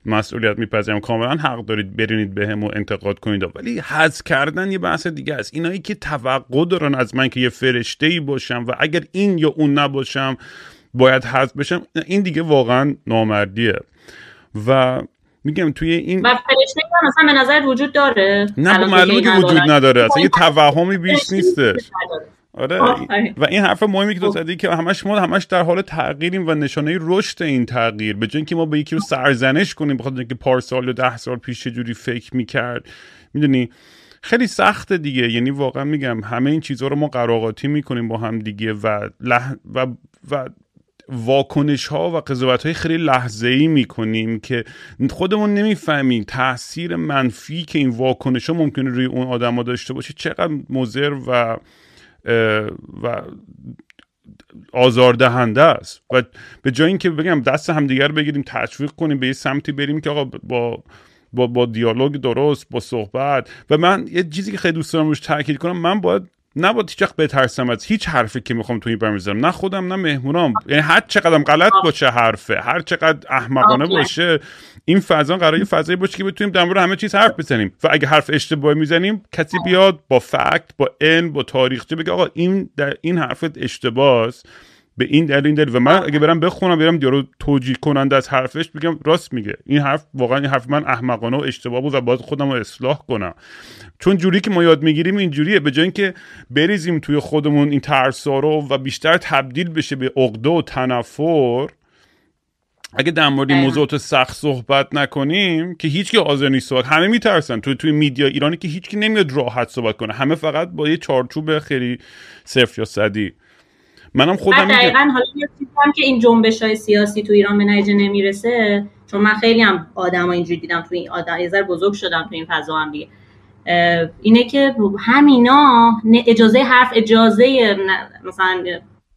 مسئولیت میپذیرم. کاملا حق دارید برینید به هم و انتقاد کنید. ولی حذ کردن یه بحث دیگه است. اینایی که توقع دارن از من که یه فرشته ای باشم و اگر این یا اون نباشم باید حذف بشم این دیگه واقعا نامردیه. و میگم توی این
و فرشته مثلا به نظرت وجود داره؟
نه معلومه که وجود نداره. اصلا یه توهمی بیش نیستش. آره. و این حرف مهمی که تو خب. زدی که همش ما همش در حال تغییریم و نشانه رشد این تغییر. به جای که ما به یکی رو سرزنش کنیم بخاطر اینکه پارسال یا ده سال پیش جوری فکر می‌کرد. می‌دونی؟ خیلی سخته دیگه. یعنی واقعا میگم همه این چیزها رو ما قراقاتی می‌کنیم با هم دیگه و لح... و و واکنش ها و قضاوت های خیلی لحظه ای می‌کنیم که خودمون نمی‌فهمیم تاثیر منفی که این واکنش ها ممکنه روی اون آدم ها داشته باشه چقدر مضر و و آزاردهنده است. و به جای اینکه بگم دست همدیگر بگیریم تشویق کنیم به یه سمتی بریم که آقا با با, با دیالوگ درست با صحبت. و من یه چیزی که خیلی دوست دارم روش تاکید کنم من باید نباید هیچ وقت بترسم از هیچ حرفی که می‌خوام تو این برمیزنم نه خودم نه مهمونام. یعنی هر چقدر غلط باشه حرفه. هر چقدر احمقانه باشه این فضا قرار یه فضایی باشه که بتونیم در مورد همه چیز حرف بزنیم. و اگه حرف اشتباهی می‌زنیم کسی بیاد با فکت با ان با تاریخچه بگه آقا این در این حرفت اشتباهه به این دلیل این دلیل و من اگه برم بخونم برم یارو توجیه کننده از حرفش بگم راست میگه. این حرف واقعا این حرف من احمقانه و اشتباه بود و باید خودم رو اصلاح کنم. چون جوری که ما یاد می‌گیریم اینجوریه. به جای اینکه بریزیم توی خودمون این ترسا رو و بیشتر تبدیل بشه به عقده و تنفر اگه در مورد موضوعات سخت صحبت نکنیم که هیچ که حاضر نیست صحبت همه میترسن. توی توی میدیا ایرانی که هیچ کی نمیاد راحت صحبت کنه. همه فقط با یه چارچوب خیلی صفر یا صدی. منم خودم
دقیقا حالا یه هم که این جنبش های سیاسی تو ایران به نتیجه نمی‌رسه چون من خیلی هم آدم اینجوری دیدم تو این آدم یه بزرگ شدم تو این فضا هم دیگه. اینه که همینا اجازه حرف اجازه مثلا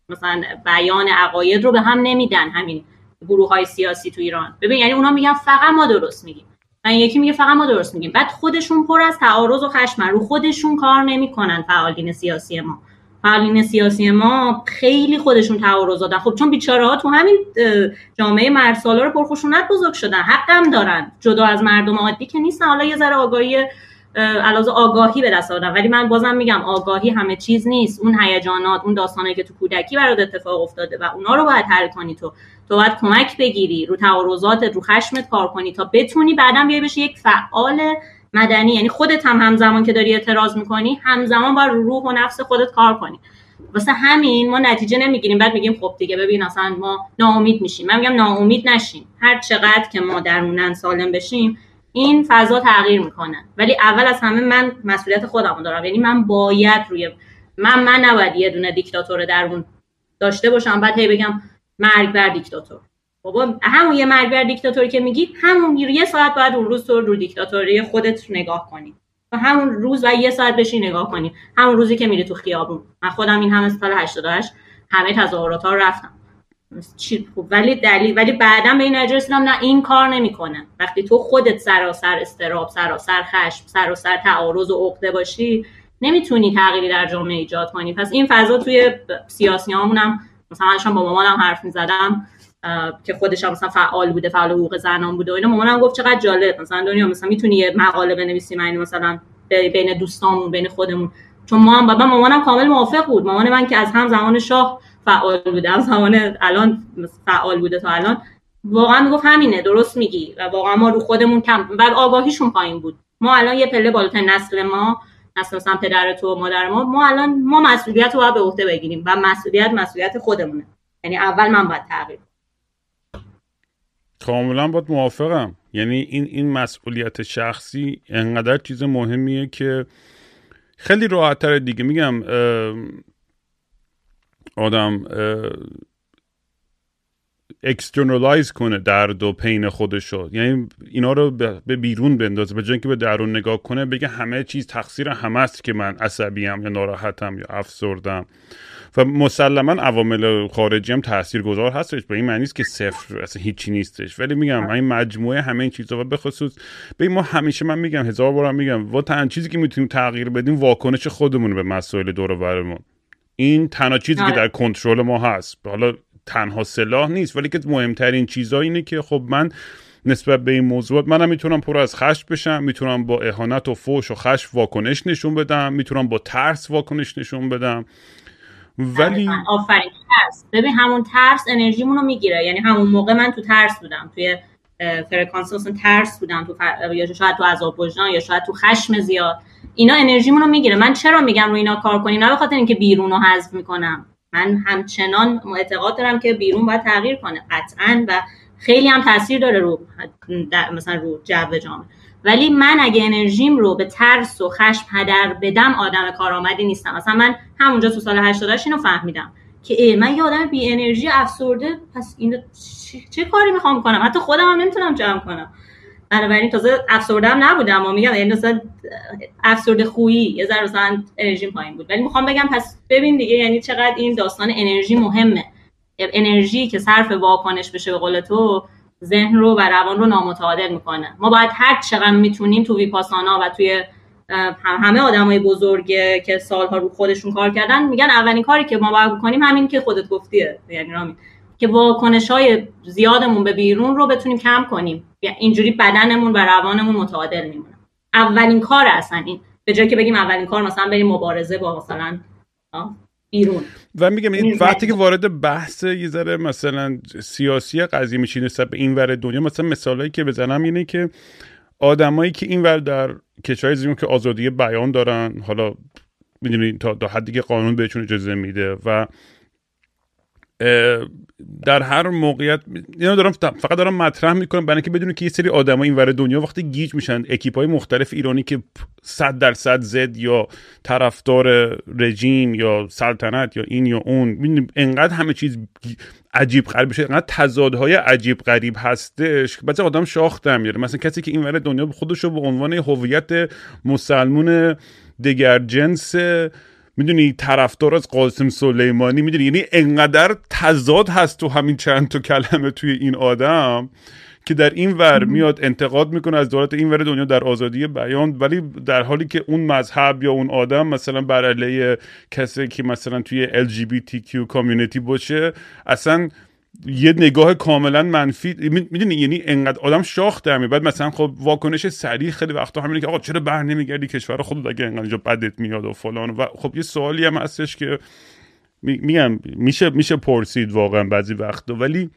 مثلا بیان عقاید رو به هم نمیدن همین گروه های سیاسی تو ایران. ببین یعنی اونا میگن فقط ما درست میگیم. و یکی میگه فقط ما درست میگیم. بعد خودشون پر از تعارض و خشم رو خودشون کار نمی‌کنن فعالین سیاسی ما. فعالین سیاسی ما خیلی خودشون تعارض دادن. خب چون بیچاره ها تو همین جامعه مرسالا رو پرخشونت بزرگ شدن. حقم دارن. جدا از مردم عادی که نیستن. حالا یه ذره آگاهی علاوه آگاهی به دست آوردن. ولی من بازم میگم آگاهی همه چیز نیست. اون هیجانات اون داستانی که تو کودکی برات اتفاق افتاده و اونا رو باید حل کنی تو. تو باید کمک بگیری. رو تعارضات رو خشمت کار کنی تا بتونی بعدا بیای بشی یک فعال مدنی یعنی خودت هم همزمان که داری اعتراض می‌کنی همزمان رو روح و نفس خودت کار کنی. واسه همین ما نتیجه نمی‌گیریم بعد میگیم خب دیگه ببین اصلا ما ناامید میشیم. من میگم ناامید نشیم. هر چقدر که ما درونن سالم بشیم این فضا تغییر می‌کنه. ولی اول از همه من مسئولیت خودم دارم. یعنی من باید روی من من نباید یه دونه دیکتاتور درون داشته باشم بعد هی بگم مرگ بر دیکتاتور. بابا همون یه مرگ بر دیکتاتوری که میگی همون یه ساعت بعد اون روز تو رو دیکتاتوری خودت نگاه کنی. و همون روز و یه ساعت بشی نگاه کنی. همون روزی که میری تو خیابون. من خودم این همه سال 88 همه تظاهرات ها رفتم. چی؟ خوب ولی دلیل ولی بعدا به این نتیجه نه این کار نمی‌کنه. وقتی تو خودت سراسر استراب سراسر خشم سراسر تعارض و عقده باشی نمی‌تونی تغییری در جامعه ایجاد کنی. پس این فضا توی سیاسی هم مثلا با مامانم حرف می‌زدم. که خودش هم مثلا فعال بوده فعال حقوق زنان بوده و اینا. مامانم گفت چقدر جالب. مثلا دنیا مثلا می‌تونی یه مقاله بنویسی من مثلا بین دوستامون بین خودمون. چون ما هم بابا مامانم کامل موافق بود. مامان من که از هم زمان شاه فعال بوده از زمان الان فعال بوده تا الان. واقعا می‌گفت همینه درست میگی. و واقعا ما رو خودمون کم بعد آگاهیشون پایین بود. ما الان یه پله بالاتر نسل ما نسل مثلا پدر تو و مادر ما ما الان ما مسئولیت رو باید به عهده بگیریم. و مسئولیت مسئولیت خودمونه. یعنی اول من باید تغییر
کاملا باید موافقم. یعنی این این مسئولیت شخصی انقدر چیز مهمیه که خیلی راحت دیگه. میگم آدم externalize کنه درد و pain خودشو. یعنی اینا رو به بیرون بندازه. به جای که به درون نگاه کنه بگه همه چیز تقصیر همه است که من عصبیم یا ناراحتم یا افسردم. و مسلما عوامل خارجی هم گذار هستش. به این معنی است که صفر اصلا هیچی نیستش. ولی میگم این مجموعه همه این چیزا و به خصوص به ما همیشه من میگم هزار بارم میگم و تنها چیزی که می‌تونیم تغییر بدیم واکنش خودمون به مسائل دور و این تنها چیزی که آره. در کنترل ما هست. حالا تنها سلاح نیست ولی که مهمترین چیزا اینه که خب من نسبت به این موضوعات منم می‌تونم پر از خشم بشم می‌تونم با اهانت و فوش و خشم واکنش نشون بدم می‌تونم با ترس واکنش نشون بدم. ولی
آفرین. ترس. ببین همون ترس انرژیمون رو می‌گیره. یعنی همون موقع من تو ترس بودم. توی فرکانس اصلا ترس بودم. تو فر... یا شاید تو عذاب وجدان یا شاید تو خشم زیاد. اینا انرژیمون رو می‌گیره. من چرا میگم رو اینا کار کنیم نه به اینکه بیرون رو حذف می‌کنم. من همچنان اعتقاد دارم که بیرون باید تغییر کنه. قطعا و خیلی هم تاثیر داره رو مثلا رو جو جامعه. ولی من اگه انرژیم رو به ترس و خشم هدر بدم آدم کارآمدی نیستم. مثلا من همونجا تو سال 88 اینو فهمیدم. که من یه آدم بی انرژی افسرده پس این چه, کاری می‌خوام کنم؟ حتی خودم هم نمی‌تونم جمع کنم. بنابراین تازه افسرده هم نبودم و میگم این مثلا افسرده خویی یه ذره مثلا انرژی پایین بود. ولی می‌خوام بگم پس ببین دیگه یعنی چقدر این داستان انرژی مهمه. انرژی که صرف واکنش بشه به قول تو ذهن رو و روان رو نامتعادل می‌کنه. ما باید هر چقدر می‌تونیم تو ویپاسانا و توی همه آدمای بزرگ که سالها رو خودشون کار کردن میگن اولین کاری که ما باید بکنیم همین که خودت گفتیه یعنی رامین که واکنش های زیادمون به بیرون رو بتونیم کم کنیم. اینجوری بدنمون و روانمون متعادل میمونه. اولین کار اصلا این به جای که بگیم اولین کار مثلا بریم مبارزه با مثلا بیرون.
و میگم این وقتی که وارد بحث یه ذره مثلا سیاسی قضیه میشین نسبت به این ور دنیا مثلا مثالایی که بزنم اینه که آدمایی که این ور در کشورهای زیرون که آزادی بیان دارن حالا می‌دونید تا حدی که قانون بهشون اجازه میده و در هر موقعیت اینا دارم فقط دارم مطرح می‌کنم برای اینکه بدونی که یه سری آدم این ور دنیا وقتی گیج میشن اکیپ های مختلف ایرانی که صد درصد زد یا طرفدار رژیم یا سلطنت یا این یا اون انقدر همه چیز عجیب غریب بشه انقدر تضادهای عجیب غریب هستش بعضی آدم شاخ در میاره. مثلا کسی که این ور دنیا خودش رو به عنوان هویت دگر جنس می‌دونی طرفدار از قاسم سلیمانی می‌دونی؟ یعنی انقدر تضاد هست تو همین چند تا کلمه توی این آدم که در این ور میاد انتقاد می‌کنه از دولت این ور دنیا در آزادی بیان ولی در حالی که اون مذهب یا اون آدم مثلا بر علیه کسی که مثلا توی LGBTQ کامیونیتی باشه اصلا یه نگاه کاملا منفی می‌دونی یعنی انقدر آدم شاخ در بعد مثلا خب واکنش سریع خیلی وقتا همینه که آقا چرا بر نمیگردی کشور خود اگه انقدر اینجا بدت میاد و فلان. و خب یه سوالی هم هستش که میگم میشه میشه پرسید واقعا بعضی وقتا. ولی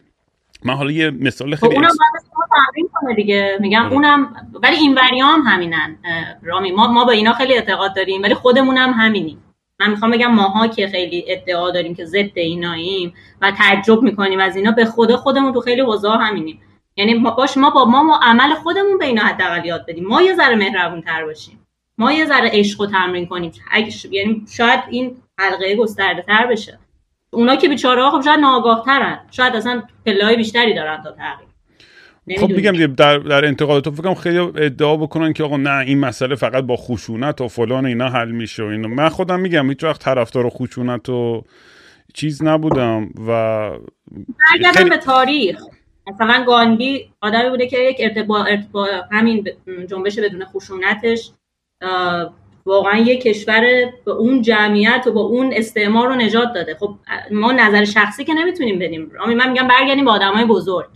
من حالا یه مثال خیلی
خب اونم تمرین کنه دیگه. میگم آره. اونم ولی این وریام همینن. رامی ما ما با اینا خیلی اعتقاد داریم ولی خودمونم همینیم. من می‌خوام بگم ماها که خیلی ادعا داریم که ضد ایناییم و تعجب می‌کنیم از اینا به خود خودمون تو خیلی وضع همینیم. یعنی باش ما با ما, ما عمل خودمون به اینا حداقل یاد بدیم. ما یه ذره مهربون تر باشیم. ما یه ذره عشق و تمرین کنیم. یعنی شاید این حلقه گسترده تر بشه. اونا که بیچاره ها خب شاید ناآگاه ترن شاید اصلا پلای بیشتری دارن تا تغییر.
خب میگم در در انتقاد تو فکرم خیلی ادعا بکنن که آقا نه این مسئله فقط با خشونت و فلان اینا حل میشه و اینو من خودم میگم هیچ وقت طرفدار خشونت و چیز نبودم و
خیلی... به تاریخ. مثلا گاندی آدمی بوده که یک ارتباط ارتباط همین جنبش بدون خشونتش واقعا یک کشور به اون جمعیت و با اون استعمار رو نجات داده. خب ما نظر شخصی که نمی‌تونیم بدیم. من میگم برگردیم به آدمای بزرگ.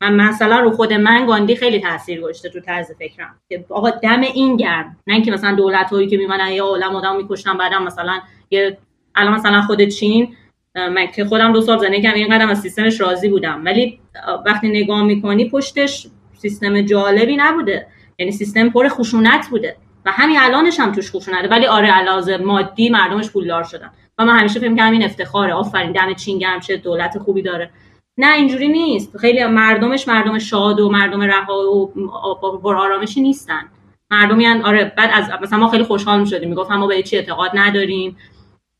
من مثلا رو خود من گاندی خیلی تاثیر گذاشته تو طرز فکرم. که آقا دم این گرم. نه اینکه مثلا دولت هایی که میمونن یا عالم آدم می‌کشن بعدم مثلا یه الان مثلا خود چین من که خودم دو سال زندگی کردم اینقدر از سیستمش راضی بودم. ولی وقتی نگاه می‌کنی پشتش سیستم جالبی نبوده. یعنی سیستم پر خشونت بوده. و همین الانش هم توش خشونته. ولی آره علاوه مادی مردمش پولدار شدن. و من همیشه فکر کردم این افتخاره. آفرین دم چین گرم چه دولت خوبی داره. نه اینجوری نیست. خیلی مردمش مردم شاد و مردم رها و بر آرامشی نیستن. مردمی آره بعد از مثلا ما خیلی خوشحال می‌شدیم. می‌گفت ما به چی اعتقاد نداریم.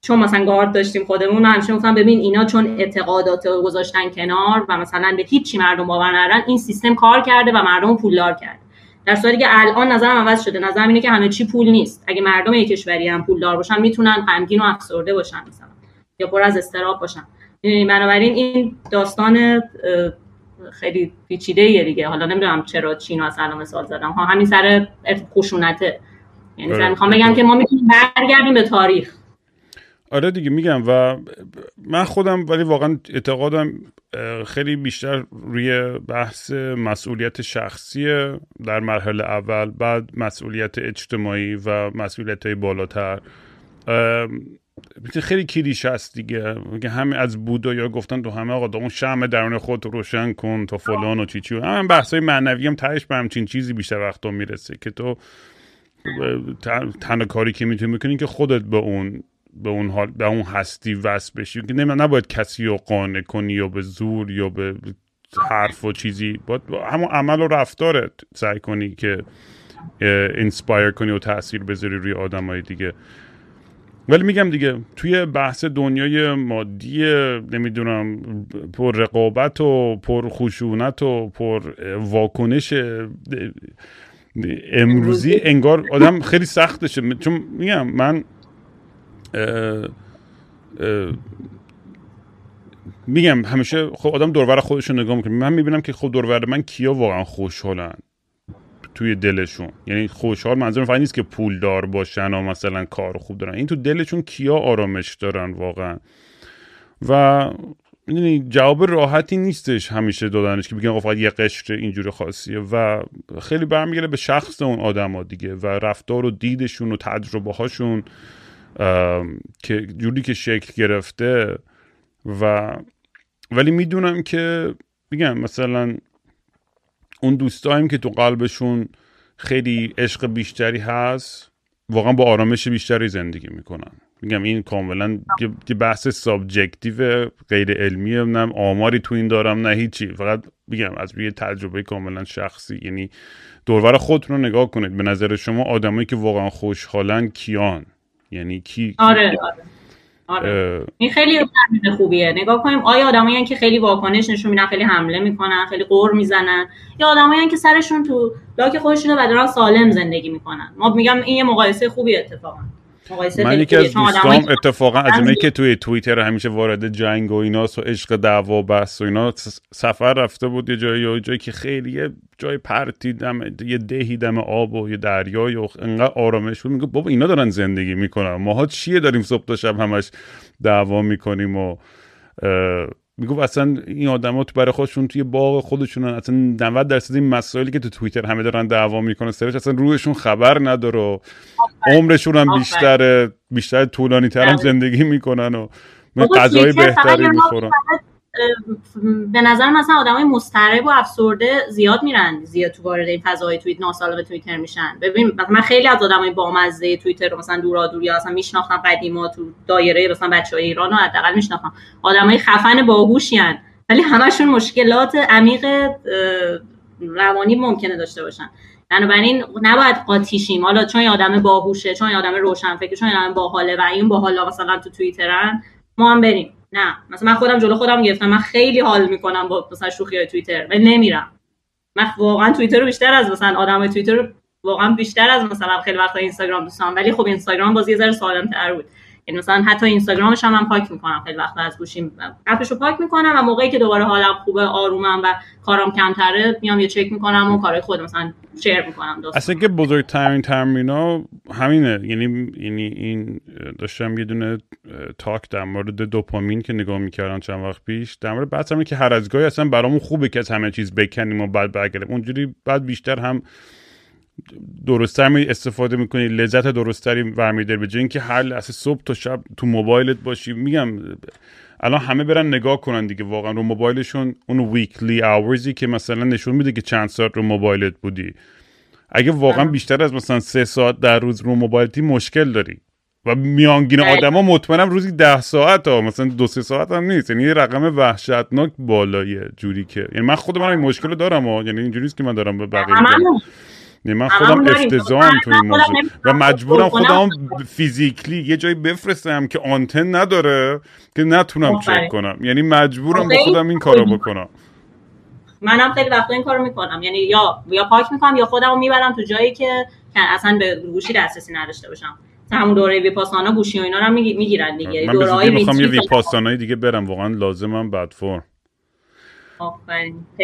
چون مثلا گارد داشتیم خودمون. همیشه گفتم ببین اینا چون اعتقادات رو گذاشتن کنار و مثلا به هیچی مردم باور ندارن این سیستم کار کرده و مردم پولدار کرده. در صورتی که الان نظرم عوض شده. نظرم اینه که همه چی پول نیست. اگه مردم یک کشوری هم پولدار باشن می‌تونن غمگین و افسرده باشن مثلا. یا پر از استراب باشن. بنابراین این داستان خیلی پیچیده ایه دیگه. حالا نمی‌دونم چرا چین از الان مثال زدم. ها همین سر خشونته. یعنی آره. می‌خوام بگم که ما می‌تونیم برگردیم به تاریخ.
آره دیگه میگم و من خودم ولی واقعا اعتقادم خیلی بیشتر روی بحث مسئولیت شخصی در مرحله اول بعد مسئولیت اجتماعی و مسئولیت های بالاتر خیلی کلیش هست دیگه. که همه از بودا یا گفتن تو همه آقا اون شم درون خود روشن کن تا فلان و چی چی. همین بحث های معنوی هم تهش به همچین چیزی بیشتر وقتا می‌رسه که تو تنها کاری که می‌تونی می‌کنی که خودت به اون به اون حال به اون هستی وصل بشی. که نباید کسی رو قانع کنی یا به زور یا به حرف و چیزی. باید همون عمل و رفتارت سعی کنی که inspire کنی و تاثیر بذاری روی آدمای دیگه. ولی میگم دیگه توی بحث دنیای مادی نمی‌دونم پر رقابت و پر خشونت و پر واکنش امروزی انگار آدم خیلی سختشه. چون میگم من میگم همیشه خب آدم دورور خودش رو نگاه می‌کنه. من می‌بینم که خب دورور من کیا واقعا خوشحالن. توی دلشون. یعنی خوشحال منظورم فقط نیست که پول دار باشن و مثلا کار خوب دارن. این تو دلشون کیا آرامش دارن واقعا. و می‌دونی جواب راحتی نیستش همیشه دادنش که بگن فقط یه قشر اینجوری خاصیه. و خیلی برمیگرده به شخص اون آدم دیگه و رفتار و دیدشون و تجربه هاشون که جوری که شکل گرفته. و ولی می‌دونم که میگم مثلا اون دوستاییم که تو قلبشون خیلی عشق بیشتری هست واقعا با آرامش بیشتری زندگی می‌کنن. میگم این کاملا یه بحث subjective غیر علمی نه آماری تو این دارم نه هیچی. فقط میگم از روی تجربه کاملا شخصی. یعنی دورور خودتون رو نگاه کنید. به نظر شما آدمایی که واقعا خوشحالن کیان؟ یعنی کی
آره آره. آره. این خیلی تمرین خوبیه. نگاه کنیم آیا آدمایی که خیلی واکنش نشون میدن خیلی حمله می‌کنن خیلی قور می‌زنن؟ یا آدمایی که سرشون تو لاک خودشونه و دارن سالم زندگی می‌کنن؟ ما میگم این یه مقایسه خوبی اتفاقا.
من یکی از دوستام اتفاقا از اونایی که توی توییتر همیشه وارد جنگ و ایناست و عشق دعوا و بحث و اینا سفر رفته بود یه جایی یه جایی که خیلی یه جای پرتی دم یه دهی دم آب و یه دریای و انقدر آرامش بود. میگه بابا اینا دارن زندگی می‌کنن. ماها چیه داریم صبح تا شب همش دعوا می‌کنیم و می‌گفت اصلا این آدما تو برای خودشون توی باغ خودشونن اصلا 90 درصد این مسائلی که تو توییتر همه دارن دعوا می‌کنن سرش اصلا روحشون خبر نداره و عمرشون هم بیشتر بیشتر طولانی تر هم زندگی می‌کنن و غذای بهتری می‌خورن.
به نظر مثلا آدمای مضطرب و افسرده زیاد میرن زیاد تو وارد این فضای توییت ناسالم توییتر میشن. ببین من خیلی از آدمای بامزه توییتر رو مثلا دورا دور یا مثلا میشناختم قدیما تو دایره مثلا بچهای ایران رو حداقل میشناختم. آدمای خفن باهوشیان ولی همشون مشکلات عمیق روانی ممکنه داشته باشن. بنابراین نباید قاطیشیم. حالا چون آدم باهوشه چون آدم روشنفکر چون آدم باحاله و این باحالا مثلا تو توییترن ما هم بریم. نه. مثلا من خودم جلو خودم گرفتم. من خیلی حال می‌کنم با مثلا شوخی های توییتر ولی نمیرم. من واقعا توییتر رو بیشتر از مثلا آدم توییتر رو واقعا بیشتر از مثلا خیلی وقتا اینستاگرام دوستان. ولی خب اینستاگرام باز یه ذره سالم تر بود. یعنی مثلا حتی اینستاگرامش هم من پاک می‌کنم. خیلی وقت از گوشیم اپش پاک می‌کنم و موقعی که دوباره حالم خوبه آرومم و کارم کمتره میام یه چک می‌کنم و کارهای خود مثلا شیر می‌کنم. دوست
اصلا که بزرگترین ترمینا همینه. یعنی یعنی این داشتم یه دونه تاک در مورد دوپامین که نگاه می‌کردم چند وقت پیش. در مورد بحث که هر از گاهی اصلا برامون خوبه که از همه چیز بکنیم و بعد برگردیم. اونجوری بعد بیشتر هم درستتر می استفاده می‌کنی لذت درستتری برمیداری. به اینکه هر لحظه صبح تا شب تو موبایلت باشی میگم الان همه برن نگاه کنن دیگه. واقعا رو موبایلشون اون ویکلی اورزی که مثلا نشون میده که چند ساعت رو موبایلت بودی. اگه واقعا بیشتر از مثلا سه ساعت در روز رو موبایلتی مشکل داری. و میانگین آدما مطمئنم روزی ده ساعت ها مثلا دو سه ساعت هم نیست. یعنی یه رقم وحشتناک بالاییه جوری که یعنی من خودم این مشکل دارم ها. یعنی اینجوری که من دارم به بقیه من خودم افتضاحم تو این موضوع. و مجبورم خودم فیزیکلی یه جایی بفرستم که آنتن نداره که نتونم چک کنم. یعنی مجبورم به خودم این کارو بکنم.
منم خیلی وقتا این کارو می‌کنم. یعنی یا یا پاک می‌کنم یا خودمو می‌برم تو جایی که اصلا به گوشی دسترسی نداشته باشم. همون دوره ویپاسانا گوشی و اینا رو می‌گیرن دیگه.
من می‌خوام یه ویپاسانای دیگه برم. واقعا لازمم بعد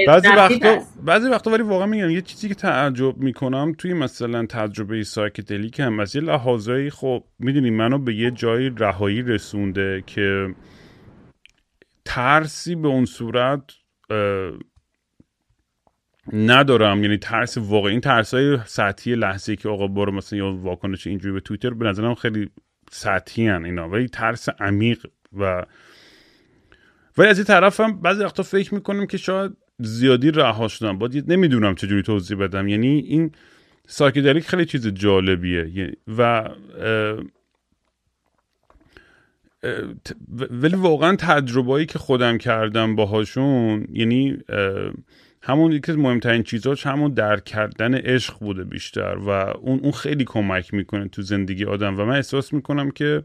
بعضی وقتا بعضی وقتا ولی واقعا میگم یه چیزی که تعجب می‌کنم توی مثلا تجربه سایکدلیک هم از یه لحاظایی خب می‌دونی منو به یه جایی رهایی رسونده که ترسی به اون صورت ندارم. یعنی ترس واقعی این ترس های سطحی لحظه که آقا برو مثلا یا واکنش اینجوری به توییتر به نظرم خیلی سطحی هن اینا. ولی ترس عمیق و ولی از این طرف هم بعضی وقتا فکر می‌کنم که شاید زیادی رها شدم باید نمی‌دونم چجوری توضیح بدم. یعنی این سایکدلیک خیلی چیز جالبیه. و ولی واقعا تجربهایی که خودم کردم باهاشون یعنی همون یکی از مهمترین چیزاش همون درک کردن عشق بوده بیشتر. و اون اون خیلی کمک می‌کنه تو زندگی آدم. و من احساس می‌کنم که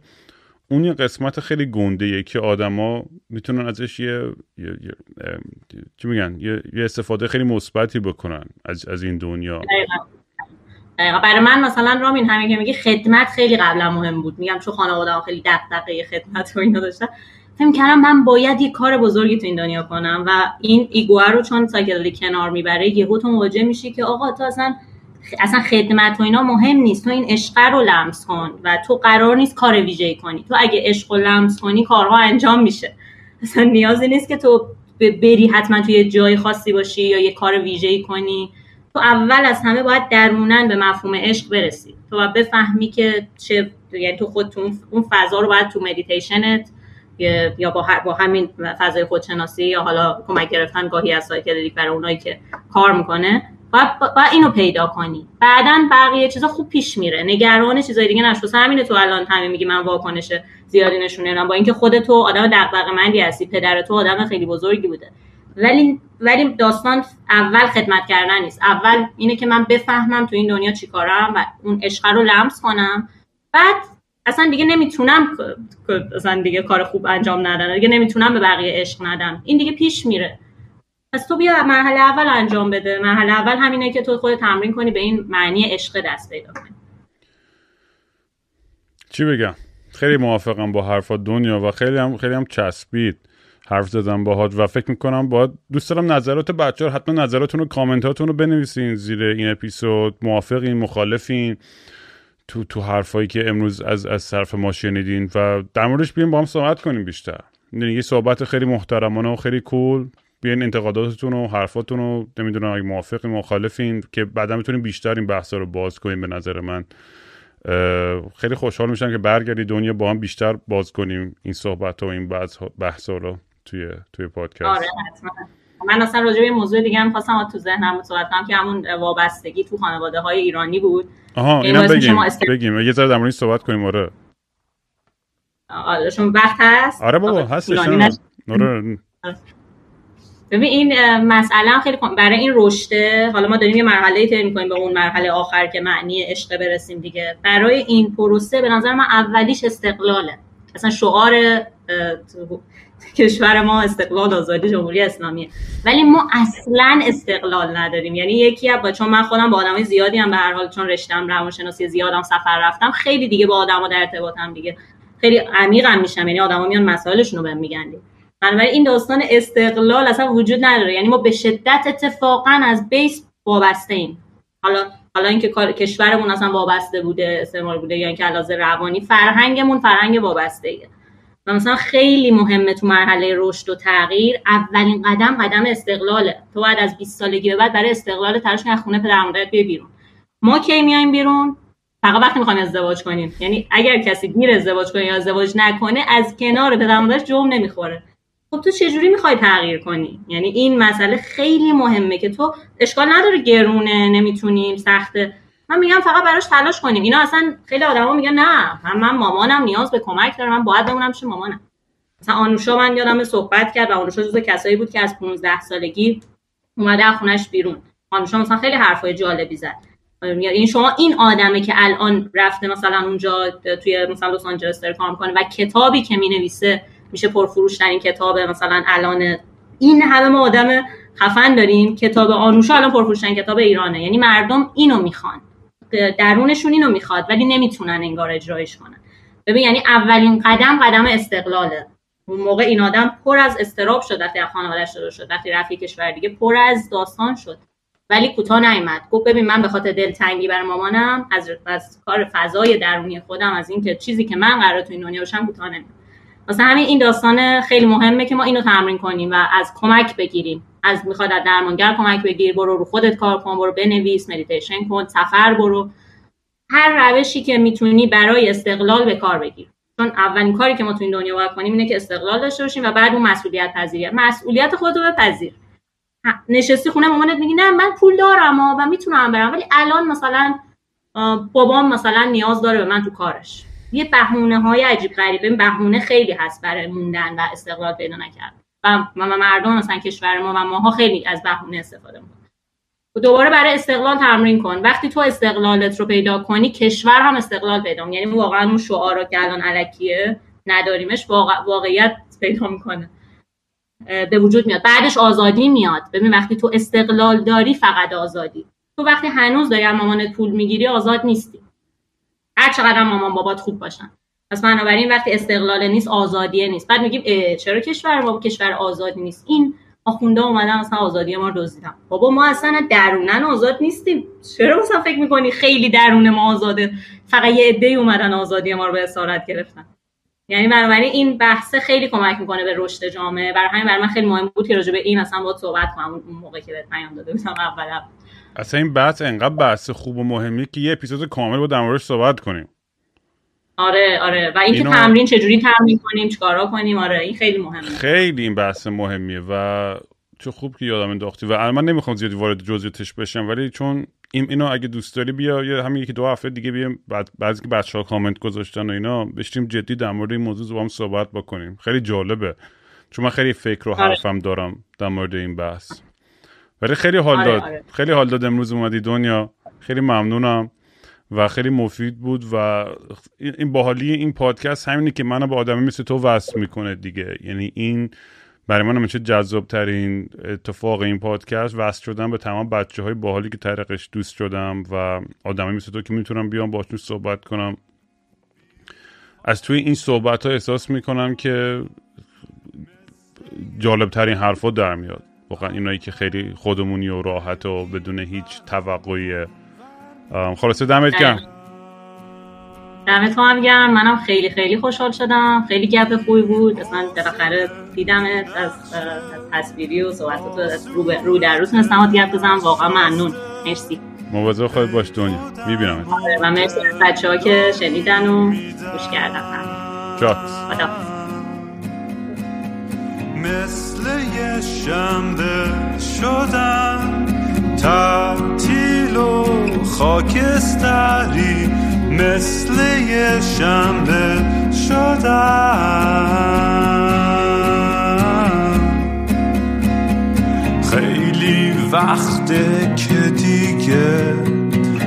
اون یه قسمت خیلی گنده که آدما می‌تونن ازش یه, چی میگن؟ یه, استفاده خیلی مثبتی بکنن از, از این دنیا.
برای من مثلا رامین همین که میگی خدمت خیلی قبلا مهم بود. میگم چون خانواده خیلی دغدغه خدمت و اینا داشتن. فکر کردم من باید یه کار بزرگی تو این دنیا کنم و این ego ه رو چون psychedelic کنار می‌بره یهو تو مواجه میشی که آقا تو اصلا اصلا خدمت و اینا مهم نیست. تو این عشق رو لمس کن و تو قرار نیست کار ویژه‌ای کنی. تو اگه عشق رو لمس کنی کارها انجام میشه. اصلا نیازی نیست که تو بری حتما توی یه جای خاصی باشی یا یه کار ویژه‌ای کنی. تو اول از همه باید درونن به مفهوم عشق برسی. تو باید بفهمی که چه یعنی تو خود تو اون فضا رو باید تو مدیتیشنت یا با, با همین فضای خودشناسی یا حالا کمک گرفتن گاهی از سایکدلیک برای اونایی که کار می‌کنه. باید, باید اینو پیدا کنی. بعدا بقیه چیزا خوب پیش میره. نگران چیزای دیگه نشو. همینه تو الان همین میگی من واکنش زیادی نشونه با اینکه خود تو آدم دغدغه‌مندی هستی. پدر تو آدم خیلی بزرگی بوده. ولی ولی داستان اول خدمت کردن نیست. اول اینه که من بفهمم تو این دنیا چیکارم و اون عشق رو لمس کنم. بعد اصلا دیگه نمی‌تونم اصلا دیگه کار خوب انجام ندم دیگه نمی‌تونم به بقیه عشق ندم. این دیگه پیش میره. پس تو بیا مرحله اول انجام بده. مرحله اول همینه که تو خود تمرین کنی به این معنی عشق دست پیدا کنی.
چی بگم؟ خیلی موافقم با حرفات دنیا و خیلی هم خیلی هم چسبید حرف زدم باهات و فکر می‌کنم باید دوست دارم نظرات بچه ها حتما نظراتون و کامنتاتون رو بنویسین زیر این اپیزود. موافقین مخالفین تو تو حرفایی که امروز از از صرف ما شنیدین و در موردش بیایم با هم صحبت کنیم بیشتر. یعنی یه صحبت خیلی محترمانه و خیلی کول بیاین انتقاداتتون و حرفاتون رو نمی‌دونم اگه موافقین مخالفین که بعدا می‌تونیم بیشتر این بحثا رو باز کنیم به نظر من. خیلی خوشحال میشم که برگردی دنیا با هم بیشتر باز کنیم این صحبت و این بحث رو توی توی پادکست.
آره حتما. من اصلا راجع به موضوع دیگه هم خواستم تو ذهنم صحبت کنم که همون وابستگی تو خانواده های ایرانی بود.
آها اینم بگیم بگیم. یه ذره در مورد صحبت کنیم آره.
آره شما وقت هست؟
آره بابا آره.
ببین این مسئله خیلی برای این رشته حالا ما داریم یه مرحله طی می‌کنیم به اون مرحله آخر که معنی عشق برسیم دیگه. برای این پروسه به نظر من اولیش استقلاله. اصلا شعار کشور ما استقلال آزادی جمهوری اسلامیه. ولی ما اصلا استقلال نداریم. یعنی یکی با چون من خودم با آدمای زیادی هم به هر حال چون رشتم روانشناسی زیادم سفر رفتم خیلی دیگه با آدما در ارتباطم دیگه. خیلی عمیقم میشم. یعنی آدما میان مسائلشون رو بهم میگن بنابراین این داستان استقلال اصلا وجود نداره. یعنی ما به شدت اتفاقا از بیس وابسته ایم. حالا حالا اینکه کشورمون اصلا وابسته بوده استعمار بوده یا اینکه علاوه روانی فرهنگمون فرهنگ وابسته ایه. و مثلا خیلی مهمه تو مرحله رشد و تغییر اولین قدم قدم استقلاله. تو بعد از 20 سالگی به بعد برای استقلال تلاش کنی خونه پدر مادرت بیرون. ما کی میایم بیرون؟ فقط وقتی می‌خوایم ازدواج کنیم. یعنی اگر کسی گیر ازدواج کنه یا ازدواج نکنه از کنار پدر مادرش جوم نمی‌خوره. خب تو چجوری می‌خوای تغییر کنی؟ یعنی این مسئله خیلی مهمه که تو اشکال نداره گرونه نمی‌تونیم سخته. من میگم فقط براش تلاش کنیم. اینا اصلا خیلی آدما میگن نه من, من مامانم نیاز به کمک داره من باید بمونم پیش مامانم. مثلا آنوشا من یادم صحبت کرد و آنوشا جزو کسایی بود که از 15 سالگی اومده از خونش بیرون. آنوشا مثلا خیلی حرفای جالبی زد. این شما این آدمه که الان رفته مثلا اونجا توی مثلا لس آنجلس داره کار می‌کنه و کتابی که می‌نویسه میشه پرفروش ترین کتاب. مثلا الان این همه ما آدم خفن داریم. کتاب آنوشا الان پرفروش کتاب ایرانه. یعنی مردم اینو می‌خوان. درونشون اینو می‌خواد ولی نمی‌تونن انگار اجرایش کنن. ببین یعنی اولین قدم قدم استقلاله. اون موقع این آدم پر از استراب شد وقتی خانواده‌اش شده شد. وقتی رفت کشور دیگه پر از داستان شد. ولی کوتاه نیامد گفت ببین من به خاطر دلتنگی برای مامانم از از کار فضای درونی خودم از اینکه چیزی که من قرار تو این دنیا باشم کوتاه نمیاد مثلا همین این داستان خیلی مهمه که ما اینو تمرین کنیم و از کمک بگیریم. از می‌خواد از درمانگر کمک بگیر برو رو خودت کار کن برو بنویس مدیتیشن کن سفر برو. هر روشی که می‌تونی برای استقلال به کار بگیر. چون اولین کاری که ما تو این دنیا باید کنیم اینه که استقلال داشته باشیم و بعد اون مسئولیت پذیری. مسئولیت خودت رو بپذیر. نشستی خونه مامانت میگی نه من پول دارم و می‌تونم برم. ولی الان مثلا بابام مثلا نیاز داره به من تو کارش. یه بهونه های عجیب غریبه بهونه خیلی هست برای موندن و استقلال پیدا نکرد. و مردم مثلا کشور ما و ماها خیلی از بهونه استفاده می‌کنن. دوباره برای استقلال تمرین کن. وقتی تو استقلالت رو پیدا کنی کشور هم استقلال پیدا یعنی واقعا اون شعارا که الان علکیه نداریمش واقعیت پیدا می‌کنه. به وجود میاد. بعدش آزادی میاد. ببین وقتی تو استقلال داری فقط آزادی. تو وقتی هنوز داری مامانت پول می‌گیری آزاد نیستی. هر چقدر مامان بابات خوب باشن. پس بنابراین وقتی استقلال نیست آزادیه نیست. بعد میگیم چرا کشور ما کشور آزادی نیست؟ این آخونده اومدن اصلا آزادی ما رو دزدیدن. بابا ما اصلا درونن آزاد نیستیم. چرا مثلا فکر می‌کنی خیلی درون ما آزاده؟ فقط یه عده اومدن آزادی ما رو به اسارت گرفتن. یعنی بنابراین این بحث خیلی کمک می‌کنه به رشد جامعه. برای همین برای من خیلی مهم بود که راجع به این اصلا باید صحبت کنم. اون موقع که بهت پیام داده بودم اول.
اصلا این بحث انقدر بحث خوب و مهمی که یه اپیزود کامل با در موردش صحبت کنیم.
آره آره. و اینکه اینو... تمرین چجوری تمرین کنیم چیکارا کنیم آره این خیلی مهمه.
خیلی این بحث مهمیه و چه خوب که یادم انداختی. و من نمی‌خوام زیادی وارد جزئیاتش بشم ولی چون این اینو اگه دوست داری بیا یا همین یکی دو هفته دیگه بیام بعد بعضی که بچه‌ها کامنت گذاشتن و اینا بشیم جدی در مورد این موضوع با هم صحبت بکنیم. خیلی جالبه. چون من خیلی فکر و آره. حرفم دارم در مورد این بحث. ولی خیلی حال آره، داد. آره. خیلی حال داد امروز اومدی دنیا. خیلی ممنونم و خیلی مفید بود و این باحالی این پادکست همینه که منو به آدمی مثل تو وصل می‌کنه دیگه. یعنی این برای من میشه جذاب ترین اتفاق این پادکست. وصل شدم به تمام بچه های باحالی که طریقش دوست شدم و آدمی مثل تو که می‌تونم بیام باشون صحبت کنم.
از توی این صحبت ها احساس می‌کنم که جالب ترین حرفا در میاد. واقعا اینایی که خیلی خودمونی و راحت و بدون هیچ توقعی. خلاصه دمت گرم.
دمت هم گرم. منم خیلی خیلی خوشحال شدم. خیلی گپ خوبی بود. اصلا بالاخره دیدمت از تصویری و صحبتات از رو, رو در روز نستم گپ بزنم. واقعا ممنون. مرسی.
مواظب خود باش دنیا. می‌بینم
آره و مرسی از بچه ها که شنیدن و گوش کردن.
جات
مثل یه شنبه شدن تعطیل و خاکستری مثل یه شنبه شدن. خیلی وقته که دیگه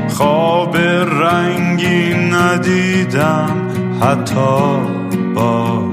خواب رنگی ندیدم حتی با